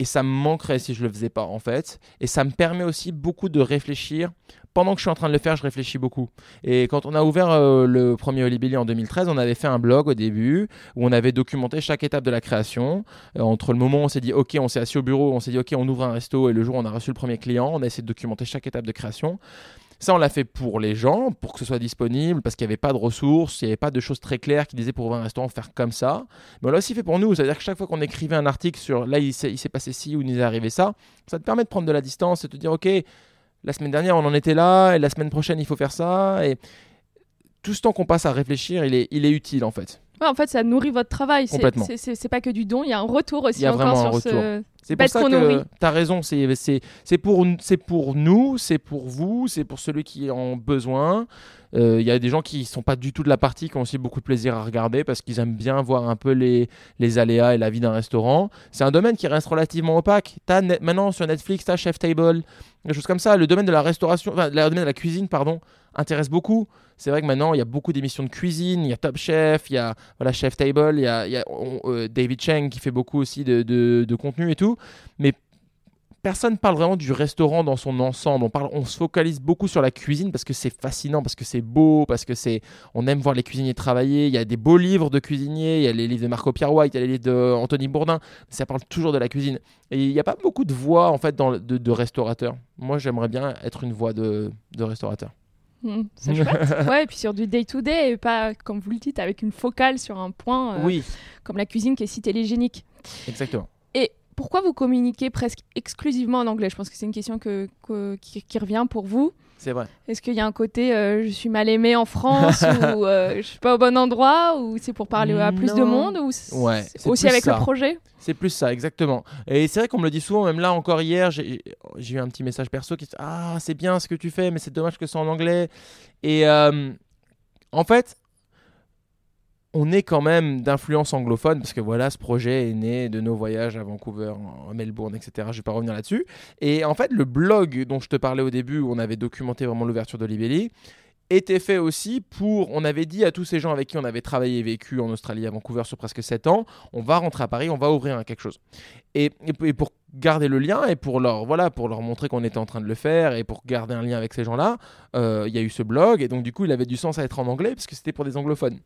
Speaker 2: et ça me manquerait si je le faisais pas en fait. Et ça me permet aussi beaucoup de réfléchir. Pendant que je suis en train de le faire, je réfléchis beaucoup. Et quand on a ouvert euh, le premier Olibelli en 2013, on avait fait un blog au début où on avait documenté chaque étape de la création. Euh, entre le moment où on s'est dit OK, on s'est assis au bureau, on s'est dit OK, on ouvre un resto et le jour où on a reçu le premier client, on a essayé de documenter chaque étape de création. Ça, on l'a fait pour les gens, pour que ce soit disponible, parce qu'il n'y avait pas de ressources, il n'y avait pas de choses très claires qui disaient pour ouvrir un restaurant, faire comme ça. Mais on l'a aussi fait pour nous. C'est-à-dire que chaque fois qu'on écrivait un article sur là, il s'est passé ci ou il est arrivé ça, ça te permet de prendre de la distance et de te dire, OK, la semaine dernière, on en était là, et la semaine prochaine, il faut faire ça. Et tout ce temps qu'on passe à réfléchir, il est, il est utile en fait.
Speaker 1: Ouais, en fait, ça nourrit votre travail.
Speaker 2: Complètement.
Speaker 1: C'est pas que du don, il y a un retour aussi
Speaker 2: il y a
Speaker 1: encore
Speaker 2: vraiment
Speaker 1: sur
Speaker 2: un retour. C'est pour ça que tu as raison, c'est pour, pour nous, c'est pour vous, c'est pour celui qui en besoin. Euh, il y a des gens qui sont pas du tout de la partie, qui ont aussi beaucoup de plaisir à regarder parce qu'ils aiment bien voir un peu les, les aléas et la vie d'un restaurant. C'est un domaine qui reste relativement opaque. As maintenant sur Netflix, tu as Chef Table, des choses comme ça. Le domaine de la restauration, enfin, le domaine de la cuisine, pardon, intéresse beaucoup. C'est vrai que maintenant, il y a beaucoup d'émissions de cuisine, il y a Top Chef, il y a voilà, Chef Table, il y a, euh, David Cheng qui fait beaucoup aussi de, de, de contenu et tout. Mais personne parle vraiment du restaurant dans son ensemble. On, parle, on se focalise beaucoup sur la cuisine parce que c'est fascinant, parce que c'est beau, parce que c'est, on aime voir les cuisiniers travailler. Il y a des beaux livres de cuisiniers, il y a les livres de Marco Pierre White, il y a les livres d'Anthony Bourdin. Ça parle toujours de la cuisine. Et il n'y a pas beaucoup de voix en fait dans, de, de restaurateurs. Moi, j'aimerais bien être une voix de, de restaurateur.
Speaker 1: Mmh, c'est chouette. ouais, et puis sur du day-to-day, et pas, comme vous le dites, avec une focale sur un point, euh,
Speaker 2: oui.
Speaker 1: comme la cuisine qui est si télégénique.
Speaker 2: Exactement.
Speaker 1: Et pourquoi vous communiquez presque exclusivement en anglais? Je pense que c'est une question que, qui, revient pour vous.
Speaker 2: C'est vrai.
Speaker 1: Est-ce qu'il y a un côté euh, je suis mal aimé en France ou euh, je suis pas au bon endroit ou c'est pour parler à plus de monde ou
Speaker 2: ouais,
Speaker 1: aussi avec le projet?
Speaker 2: C'est plus ça, exactement. Et c'est vrai qu'on me le dit souvent, même là encore hier, j'ai eu un petit message perso qui dit Ah, c'est bien ce que tu fais, mais c'est dommage que ce soit en anglais. Et euh, en fait, on est quand même d'influence anglophone parce que voilà, ce projet est né de nos voyages à Vancouver, à Melbourne, etc. Je vais pas revenir là-dessus. Et en fait, le blog dont je te parlais au début, où on avait documenté vraiment l'ouverture de Libelli, était fait aussi pour, on avait dit à tous ces gens avec qui on avait travaillé et vécu en Australie, à Vancouver sur presque 7 ans, on va rentrer à Paris, on va ouvrir quelque chose. Et, et, pour garder le lien et pour leur, voilà, pour leur montrer qu'on était en train de le faire et pour garder un lien avec ces gens-là, euh, il y a eu ce blog et donc du coup il avait du sens à être en anglais parce que c'était pour des anglophones.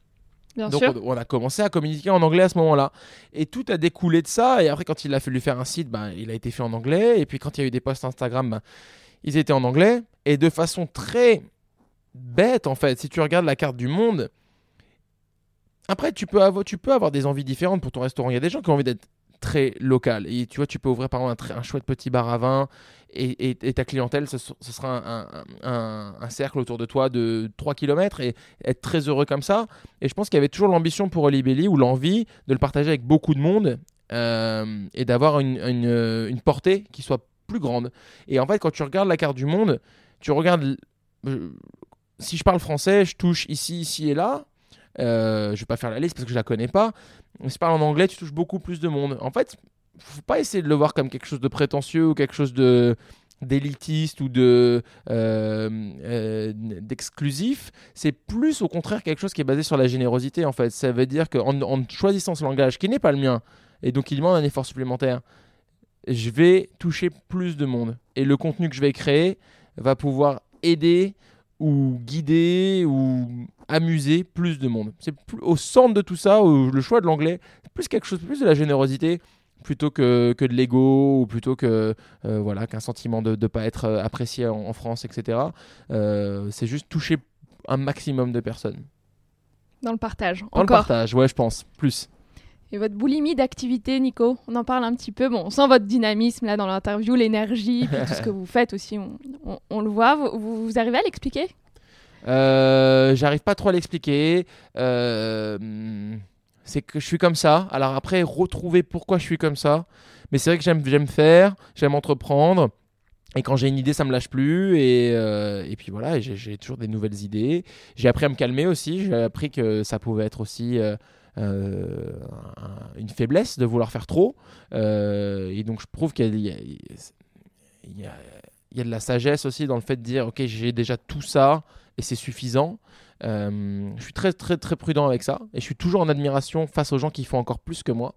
Speaker 2: Donc On, a commencé à communiquer en anglais à ce moment-là. Et tout a découlé de ça. Et après, quand il a fallu faire un site, ben, il a été fait en anglais. Et puis quand il y a eu des posts Instagram, ben, ils étaient en anglais. Et de façon très bête, en fait, si tu regardes la carte du monde, après, tu peux avoir, tu peux avoir des envies différentes pour ton restaurant. Il y a des gens qui ont envie d'être très local. Et tu vois, tu peux ouvrir par exemple un, chouette petit bar à vin et, ta clientèle, ce, sera un, cercle autour de toi de 3 km et être très heureux comme ça. Et je pense qu'il y avait toujours l'ambition pour Olibelli ou l'envie de le partager avec beaucoup de monde euh, et d'avoir une, une, portée qui soit plus grande. Et en fait, quand tu regardes la carte du monde, tu regardes. Euh, si je parle français, je touche ici, ici et là. Euh, je vais pas faire la liste parce que je la connais pas. Mais si tu parles en anglais, tu touches beaucoup plus de monde. En fait, faut pas essayer de le voir comme quelque chose de prétentieux ou quelque chose de d'élitiste ou de euh, euh, d'exclusif, c'est plus au contraire quelque chose qui est basé sur la générosité en fait. Ça veut dire qu'en en choisissant ce langage qui n'est pas le mien et donc il demande un effort supplémentaire, je vais toucher plus de monde et le contenu que je vais créer va pouvoir aider ou guider ou amuser plus de monde. C'est au centre de tout ça, le choix de l'anglais, plus quelque chose plus de la générosité plutôt que, que de l'ego ou plutôt que euh, voilà qu'un sentiment de ne pas être euh, apprécié en, France, etc. Euh, c'est juste toucher un maximum de personnes.
Speaker 1: Dans le partage.
Speaker 2: Dans le partage, ouais, je pense, plus.
Speaker 1: Et votre boulimie d'activité, Nico, on en parle un petit peu. Bon, on sent votre dynamisme là dans l'interview, l'énergie, tout ce que vous faites aussi, on, le voit. Vous, arrivez à l'expliquer?
Speaker 2: J'arrive pas trop à l'expliquer. Euh c'est que je suis comme ça. Alors après, retrouver pourquoi je suis comme ça. Mais c'est vrai que j'aime faire, j'aime entreprendre. Et quand j'ai une idée, ça me lâche plus. Et, euh, et puis voilà, j'ai toujours des nouvelles idées. J'ai appris à me calmer aussi. J'ai appris que ça pouvait être aussi euh, euh, une faiblesse de vouloir faire trop. et donc je prouve qu'il y, y, y, a de la sagesse aussi dans le fait de dire, ok, j'ai déjà tout ça et c'est suffisant. Euh, je suis très très très prudent avec ça et je suis toujours en admiration face aux gens qui font encore plus que moi.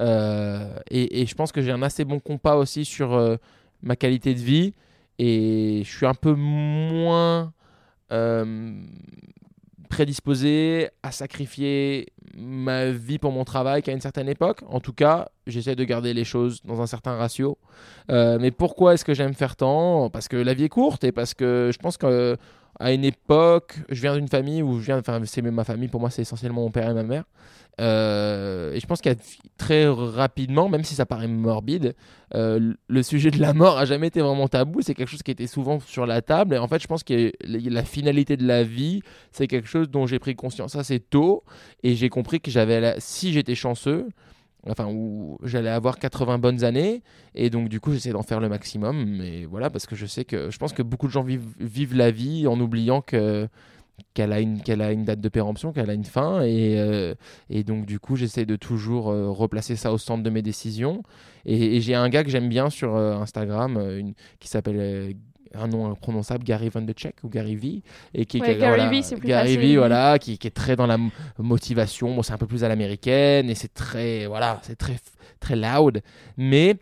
Speaker 2: Euh, et, je pense que j'ai un assez bon compas aussi sur euh, ma qualité de vie et je suis un peu moins prédisposé à sacrifier ma vie pour mon travail qu'à une certaine époque. En tout cas, j'essaie de garder les choses dans un certain ratio. mais pourquoi est-ce que j'aime faire tant? Parce que la vie est courte et parce que je pense que à une époque, je viens d'une famille où je viens, enfin, c'est ma famille, pour moi, c'est essentiellement mon père et ma mère. Euh, et je pense a très rapidement, même si ça paraît morbide, euh, le sujet de la mort a jamais été vraiment tabou. C'est quelque chose qui était souvent sur la table. Et en fait, je pense que la finalité de la vie, c'est quelque chose dont j'ai pris conscience assez tôt. Et j'ai compris que j'avais, si j'étais chanceux, enfin où j'allais avoir 80 bonnes années et donc du coup j'essaie d'en faire le maximum mais voilà parce que je sais que je pense que beaucoup de gens vivent, vivent la vie en oubliant que qu'elle a une qu'elle a une date de péremption qu'elle a une fin et, euh, et donc du coup j'essaie de toujours euh, replacer ça au centre de mes décisions. Et, j'ai un gars que j'aime bien sur euh, Instagram qui s'appelle un nom imprononçable, Gary Van de Check ou Gary V.
Speaker 1: Et qui, Gary voilà, V, c'est plus
Speaker 2: Gary V, voilà, qui, qui, est très dans la motivation. Bon, c'est un peu plus à l'américaine et c'est très, voilà, c'est très, très loud. Mais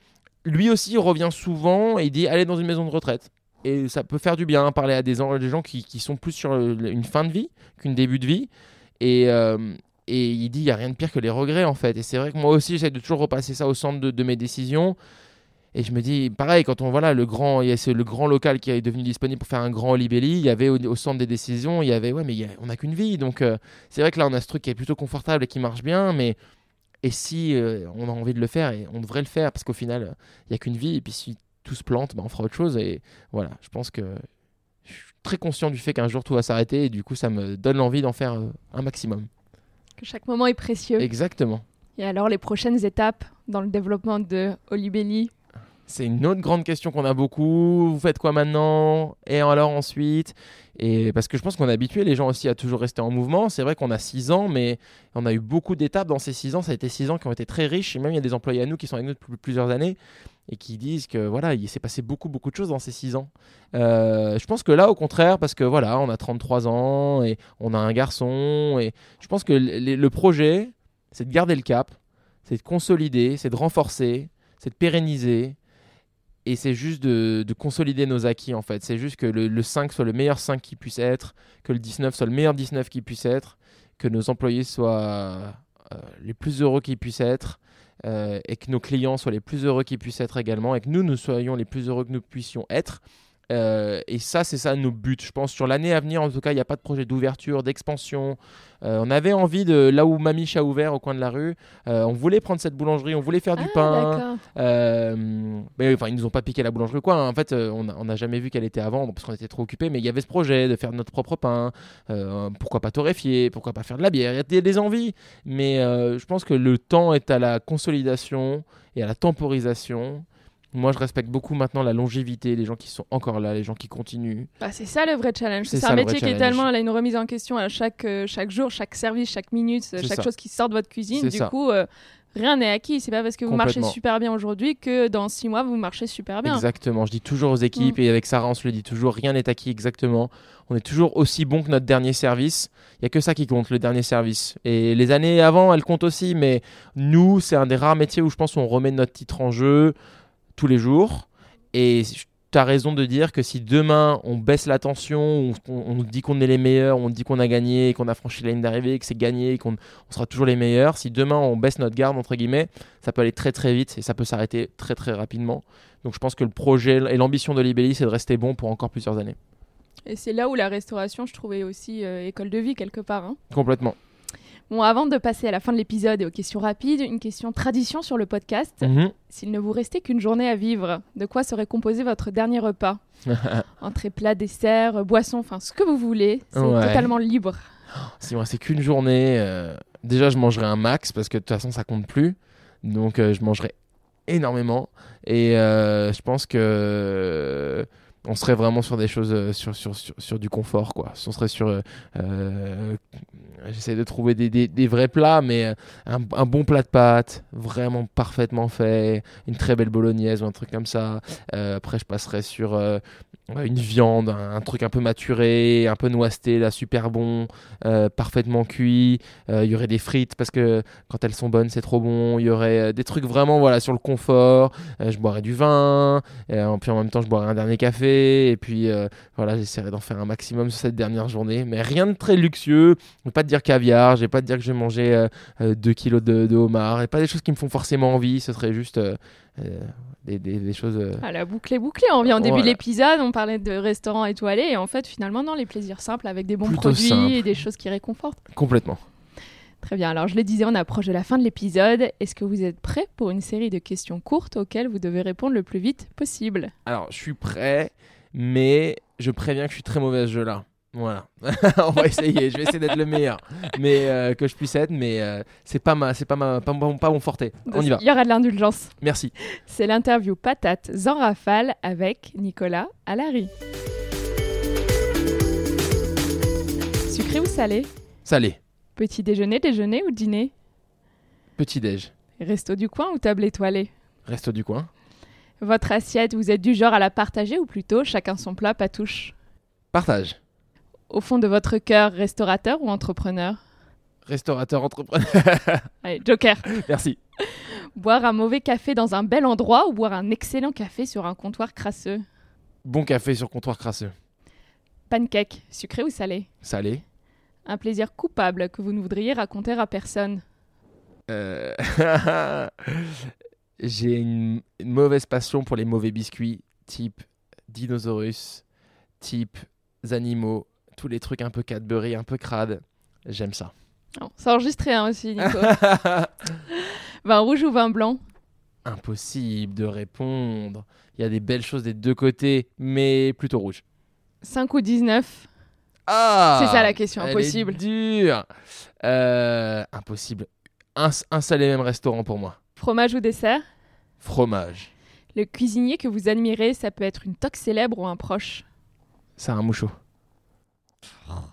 Speaker 2: lui aussi revient souvent et dit allez dans une maison de retraite. Et ça peut faire du bien, parler à des, des gens qui, qui, sont plus sur une fin de vie qu'une début de vie. Et, euh, et il dit il n'y a rien de pire que les regrets en fait. Et c'est vrai que moi aussi j'essaie de toujours repasser ça au centre de, de mes décisions. Et je me dis, pareil, quand on voilà le grand, il y a le grand local qui est devenu disponible pour faire un grand libelli, il y avait au, centre des décisions, il y avait ouais, mais on n'a qu'une vie, donc euh, c'est vrai que là on a ce truc qui est plutôt confortable et qui marche bien, mais et si euh, on a envie de le faire et on devrait le faire parce qu'au final il y a qu'une vie et puis si tout se plante, bah, on fera autre chose et voilà, je pense que je suis très conscient du fait qu'un jour tout va s'arrêter et du coup ça me donne l'envie d'en faire euh, un maximum.
Speaker 1: Que chaque moment est précieux.
Speaker 2: Exactement.
Speaker 1: Et alors les prochaines étapes dans le développement de Olibelli?
Speaker 2: C'est une autre grande question qu'on a beaucoup. Vous faites quoi maintenant? Et alors ensuite? Et parce que je pense qu'on a habitué les gens aussi à toujours rester en mouvement. C'est vrai qu'on a 6 ans, mais on a eu beaucoup d'étapes dans ces 6 ans. Ça a été 6 ans qui ont été très riches. Et même il y a des employés à nous qui sont avec nous depuis plusieurs années et qui disent que voilà, il s'est passé beaucoup beaucoup de choses dans ces 6 ans. Euh, je pense que là, au contraire, parce que voilà, on a 33 ans et on a un garçon. Et je pense que le projet, c'est de garder le cap, c'est de consolider, c'est de renforcer, c'est de pérenniser et c'est juste de, consolider nos acquis en fait. C'est juste que le, 5 soit le meilleur 5 qui puisse être, que le 19 soit le meilleur 19 qui puisse être, que nos employés soient euh, les plus heureux qu'ils puissent être, euh, et que nos clients soient les plus heureux qu'ils puissent être également, et que nous, nous soyons les plus heureux que nous puissions être. Euh, et ça, c'est ça nos buts. Je pense sur l'année à venir, en tout cas, il n'y a pas de projet d'ouverture, d'expansion. Euh, on avait envie de, là où Mamiche a ouvert au coin de la rue, euh, on voulait prendre cette boulangerie, on voulait faire du
Speaker 1: ah,
Speaker 2: pain. mais enfin, ils nous ont pas piqué la boulangerie quoi. En fait, on n'a jamais vu qu'elle était avant parce qu'on était trop occupés. Mais il y avait ce projet de faire notre propre pain. pourquoi pas torréfier Pourquoi pas faire de la bière Il y a des envies. Mais je pense que le temps est à la consolidation et à la temporisation Moi, je respecte beaucoup maintenant la longévité, les gens qui sont encore là, les gens qui continuent.
Speaker 1: Bah, c'est ça le vrai challenge.
Speaker 2: C'est
Speaker 1: un métier qui est tellement elle a une remise en question à chaque, euh, chaque jour, chaque service, chaque minute, chaque
Speaker 2: ça.
Speaker 1: chose qui sort de votre cuisine. Du
Speaker 2: ça.
Speaker 1: coup, euh, rien n'est acquis. C'est pas parce que vous marchez super bien aujourd'hui que dans six mois vous marchez super bien.
Speaker 2: Exactement, je dis toujours aux équipes,
Speaker 1: Mm.
Speaker 2: et avec Sarah, on se le dit toujours, rien n'est acquis exactement. On est toujours aussi bon que notre dernier service. Il n'y a que ça qui compte, le dernier service. Et les années avant, elles comptent aussi, mais nous, c'est un des rares métiers où je pense qu'on remet notre titre en jeu tous les jours. Et tu as raison de dire que si demain on baisse la tension, on, on- on dit qu'on est les meilleurs, on dit qu'on a gagné, qu'on a franchi la ligne d'arrivée, que c'est gagné, qu'on on sera toujours les meilleurs, si demain on baisse notre garde, entre guillemets, ça peut aller très très vite et ça peut s'arrêter très très rapidement. Donc je pense que le projet et l'ambition de Libelli, c'est de rester bon pour encore plusieurs années.
Speaker 1: Et c'est là où la restauration, je trouvais aussi euh, école de vie quelque part. hein.
Speaker 2: Complètement.
Speaker 1: Bon, avant de passer à la fin de l'épisode et aux questions rapides, une question tradition sur le podcast.
Speaker 2: Mhm.
Speaker 1: S'il ne vous restait qu'une journée à vivre, de quoi serait composé votre dernier repas Entrée, plat, dessert, euh, boisson, enfin ce que vous voulez. C'est
Speaker 2: Ouais.
Speaker 1: totalement libre.
Speaker 2: Si moi c'est qu'une journée, euh, déjà je mangerai un max parce que de toute façon ça compte plus. Donc euh, je mangerai énormément et euh, je pense que on serait vraiment sur des choses euh, sur, sur, sur, du confort quoi. On serait sur euh, euh, j'essaie de trouver des, vrais plats mais un, bon plat de pâtes vraiment parfaitement fait, une très belle bolognaise ou un truc comme ça. Après je passerai sur une viande, un, truc un peu maturé, un peu noisseté là super bon parfaitement cuit. Il y aurait des frites parce que quand elles sont bonnes, c'est trop bon. Il y aurait des trucs vraiment voilà sur le confort. Je boirais du vin. Euh, puis en même temps, je boirais un dernier café. Et puis euh, voilà, j'essaierai d'en faire un maximum sur cette dernière journée. Mais rien de très luxueux. Je vais pas te dire caviar. Je vais pas te dire que je vais manger 2 kilos de, de homard. Et pas des choses qui me font forcément envie. Ce serait juste euh, euh, des, des- des choses. euh,
Speaker 1: Ah, la boucle est bouclée. On vient au début de
Speaker 2: Ouais.
Speaker 1: l'épisode, on parlait de restaurants étoilés et en fait, finalement, non, les plaisirs simples avec des bons
Speaker 2: Plutôt
Speaker 1: produits
Speaker 2: simple.
Speaker 1: et des choses qui réconfortent.
Speaker 2: complètement.
Speaker 1: Très bien. Alors, je le disais, on approche de la fin de l'épisode. Est-ce que vous êtes prêts pour une série de questions courtes auxquelles vous devez répondre le plus vite possible?
Speaker 2: Alors, je suis prêt, mais je préviens que je suis très mauvais à ce jeu-là. Voilà, on va essayer. Je vais essayer d'être le meilleur, mais euh, que je puisse être. Mais euh, c'est pas ma, c'est pas ma, pas mon, pas mon forté. On y va.
Speaker 1: Il y aura de l'indulgence.
Speaker 2: Merci.
Speaker 1: C'est l'interview patate en rafale avec Nicolas Allary. Sucré ou salé?
Speaker 2: Salé,
Speaker 1: Petit déjeuner, déjeuner ou dîner
Speaker 2: petit déj,
Speaker 1: Resto du coin ou table étoilée
Speaker 2: resto du coin,
Speaker 1: Votre assiette, vous êtes du genre à la partager ou plutôt chacun son plat, pas touche
Speaker 2: partage,
Speaker 1: Au fond de votre cœur, restaurateur ou entrepreneur
Speaker 2: restaurateur, entrepreneur.
Speaker 1: Allez, Joker.
Speaker 2: Merci.
Speaker 1: Boire un mauvais café dans un bel endroit ou boire un excellent café sur un comptoir crasseux
Speaker 2: Bon café sur comptoir crasseux.
Speaker 1: Pancake, sucré ou salé
Speaker 2: Salé.
Speaker 1: Un plaisir coupable que vous ne voudriez raconter à personne
Speaker 2: Euh, J'ai une, une mauvaise passion pour les mauvais biscuits, type dinosaurus, type animaux, tous les trucs un peu Cadbury, un peu crade. J'aime ça.
Speaker 1: Oh, C'est enregistré hein, aussi, Nico. vin rouge ou vin blanc?
Speaker 2: Impossible de répondre. Il y a des belles choses des deux côtés, mais plutôt rouge.
Speaker 1: 5 ou 19
Speaker 2: Ah
Speaker 1: C'est ça la question,
Speaker 2: elle
Speaker 1: impossible.
Speaker 2: Est dure. Euh, impossible. Un, un seul et même restaurant pour moi.
Speaker 1: Fromage ou dessert?
Speaker 2: Fromage.
Speaker 1: Le cuisinier que vous admirez, ça peut être une toque célèbre ou un proche?
Speaker 2: Sarah Mouchot.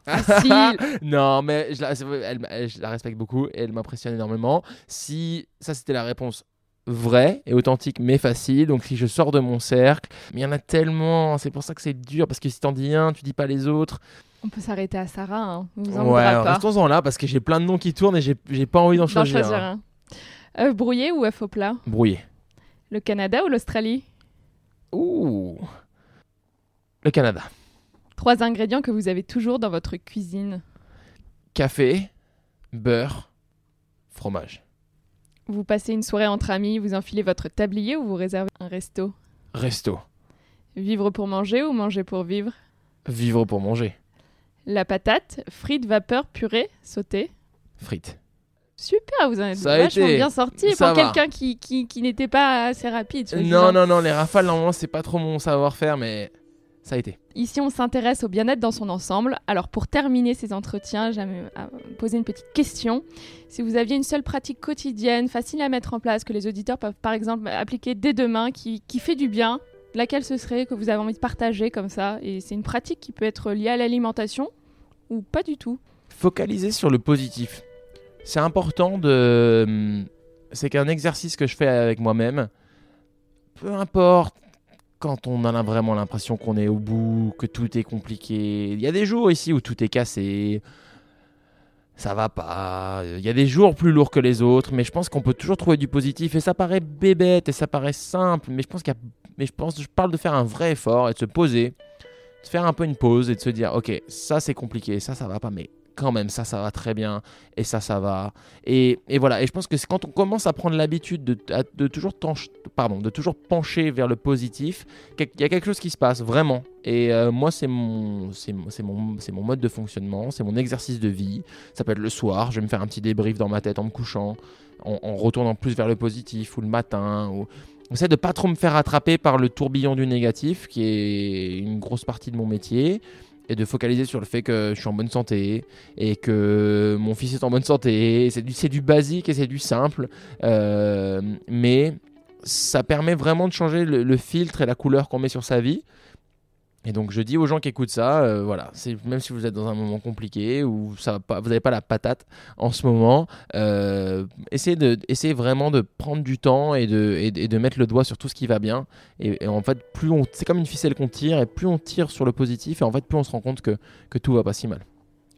Speaker 2: Non, mais je la, elle- je la respecte beaucoup et elle m'impressionne énormément. Si ça c'était la réponse vraie et authentique mais facile, donc si je sors de mon cercle, mais il y en a tellement, c'est pour ça que c'est dur parce que si t'en dis un, tu dis pas les autres.
Speaker 1: On peut s'arrêter à Sarah, hein. vous en
Speaker 2: ouais,
Speaker 1: pas.
Speaker 2: restons-en là parce que j'ai plein de noms qui tournent et j'ai pas envie d'en choisir.
Speaker 1: choisir
Speaker 2: un.
Speaker 1: œuf brouillé ou œuf au plat?
Speaker 2: Brouillé.
Speaker 1: Le Canada ou l'Australie?
Speaker 2: Ouh. Le Canada.
Speaker 1: Trois ingrédients que vous avez toujours dans votre cuisine.
Speaker 2: Café, beurre, fromage.
Speaker 1: Vous passez une soirée entre amis, vous enfilez votre tablier ou vous réservez un resto?
Speaker 2: Resto.
Speaker 1: Vivre pour manger ou manger pour vivre?
Speaker 2: Vivre pour manger.
Speaker 1: La patate, frites, vapeur, purée, sauté.
Speaker 2: Frites.
Speaker 1: Super, vous en êtes vachement
Speaker 2: été.
Speaker 1: bien sorti
Speaker 2: Ça
Speaker 1: pour quelqu'un qui, qui, qui n'était pas assez rapide.
Speaker 2: Non, non, non, les rafales, normalement, c'est pas trop mon savoir-faire, mais ça a été.
Speaker 1: Ici, on s'intéresse au bien-être dans son ensemble. Alors, pour terminer ces entretiens, j'aimerais poser une petite question. Si vous aviez une seule pratique quotidienne, facile à mettre en place, que les auditeurs peuvent par exemple appliquer dès demain, qui, qui fait du bien, laquelle ce serait que vous avez envie de partager comme ça? Et c'est une pratique qui peut être liée à l'alimentation? Ou pas du tout
Speaker 2: Focaliser sur le positif. C'est important de. Hum, c'est qu'un exercice que je fais avec moi-même. Peu importe quand on a vraiment l'impression qu'on est au bout, que tout est compliqué. Il y a des jours ici où tout est cassé. Ça va pas. Il y a des jours plus lourds que les autres, mais je pense qu'on peut toujours trouver du positif. Et ça paraît bébête et ça paraît simple, mais je pense qu'il y a... mais je pense, je parle de faire un vrai effort et de se poser, de faire un peu une pause et de se dire, ok, ça c'est compliqué, ça ça va pas, mais quand même, ça, ça va très bien, et ça, ça va. Et, voilà, et je pense que c'est quand on commence à prendre l'habitude de, de, toujours pardon, de toujours pencher vers le positif, il y a quelque chose qui se passe, vraiment. Et euh, moi, c'est mon, c'est, mon, c'est mon mode de fonctionnement, c'est mon exercice de vie. Ça peut être le soir, je vais me faire un petit débrief dans ma tête en me couchant, en, retournant plus vers le positif, ou le matin. J'essaie de pas trop me faire attraper par le tourbillon du négatif, qui est une grosse partie de mon métier et de focaliser sur le fait que je suis en bonne santé et que mon fils est en bonne santé. C'est du, du basique et c'est du simple, euh, mais ça permet vraiment de changer le filtre et la couleur qu'on met sur sa vie. Et donc je dis aux gens qui écoutent ça, euh, voilà, même si vous êtes dans un moment compliqué ou vous n'avez pas la patate en ce moment, euh, essayez, de, vraiment de prendre du temps et de, et, de mettre le doigt sur tout ce qui va bien. Et, en fait, plus on, c'est comme une ficelle qu'on tire et plus on tire sur le positif et en fait plus on se rend compte que, que tout va pas si mal.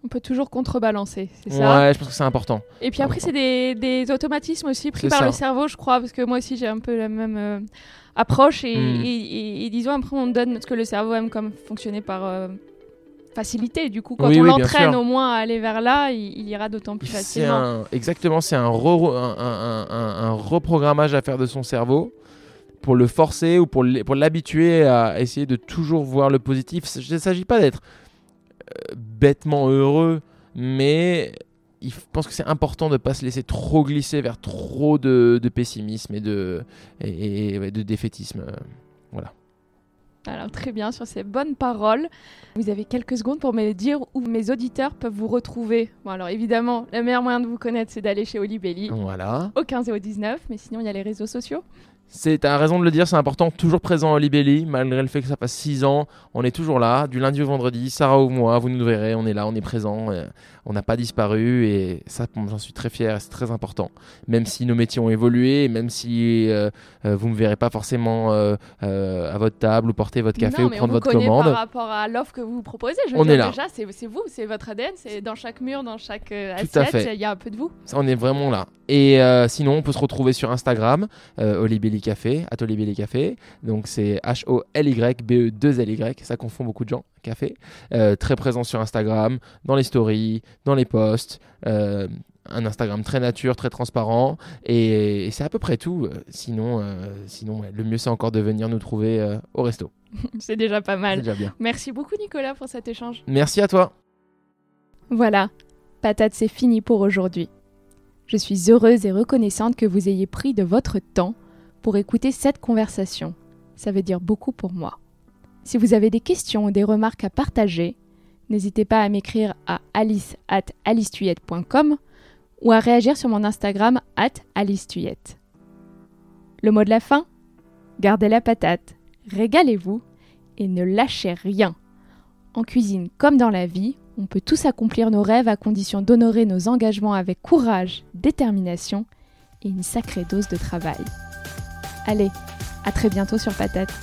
Speaker 1: On peut toujours contrebalancer, c'est ça
Speaker 2: Ouais, je pense que c'est important.
Speaker 1: Et puis après, c'est des, des, automatismes aussi pris par le cerveau, je crois, parce que moi aussi j'ai un peu la même. Euh, approche et, hmm. disons après on donne ce que le cerveau aime comme fonctionner par euh, facilité. Du coup, quand on l'entraîne au moins à aller vers là, il, ira d'autant plus facilement.
Speaker 2: exactement, c'est un, un, reprogrammage à faire de son cerveau pour le forcer ou pour l'habituer à essayer de toujours voir le positif. Il ne s'agit pas d'être bêtement heureux, mais il pense que c'est important de ne pas se laisser trop glisser vers trop de, pessimisme et de, et, de défaitisme. Voilà.
Speaker 1: Alors très bien, sur ces bonnes paroles, vous avez quelques secondes pour me dire où mes auditeurs peuvent vous retrouver. Bon alors évidemment, le meilleur moyen de vous connaître, c'est d'aller chez Olibelli.
Speaker 2: Voilà.
Speaker 1: Au 15 et au 19, mais sinon il y a les réseaux sociaux.
Speaker 2: C'est, t'as raison de le dire, c'est important, toujours présent à Libelli, malgré le fait que ça passe 6 ans, on est toujours là, du lundi au vendredi, Sarah ou moi, vous nous verrez, on est là, on est présent, on n'a pas disparu, et ça, j'en suis très fier, c'est très important. Même si nos métiers ont évolué, même si euh, euh, vous ne me verrez pas forcément euh, à votre table ou porter votre café ou prendre votre commande.
Speaker 1: par rapport à l'offre que vous proposez, je
Speaker 2: on
Speaker 1: est
Speaker 2: là.
Speaker 1: déjà, c'est, vous, c'est votre ADN, c'est dans chaque mur, dans chaque assiette, il y a un peu de vous.
Speaker 2: On est vraiment là. Et sinon, on peut se retrouver sur Instagram, Olibelli Café, Atelier Belly Café. Donc c'est H-O-L-Y-B-E-2-L-Y. Ça confond beaucoup de gens, café. Euh, très présent sur Instagram, dans les stories, dans les posts. Euh, un Instagram très nature, très transparent. Et, c'est à peu près tout. Sinon, euh, sinon le mieux c'est encore de venir nous trouver au resto.
Speaker 1: c'est déjà pas mal.
Speaker 2: Déjà bien.
Speaker 1: Merci beaucoup Nicolas pour cet échange.
Speaker 2: Merci à toi.
Speaker 1: Voilà, patate c'est fini pour aujourd'hui. Je suis heureuse et reconnaissante que vous ayez pris de votre temps pour écouter cette conversation. Ça veut dire beaucoup pour moi. Si vous avez des questions ou des remarques à partager, n'hésitez pas à m'écrire à alice at ou à réagir sur mon Instagram at alicetuyette. Le mot de la fin? Gardez la patate, régalez-vous et ne lâchez rien. En cuisine comme dans la vie, on peut tous accomplir nos rêves à condition d'honorer nos engagements avec courage, détermination et une sacrée dose de travail. Allez, à très bientôt sur Patate.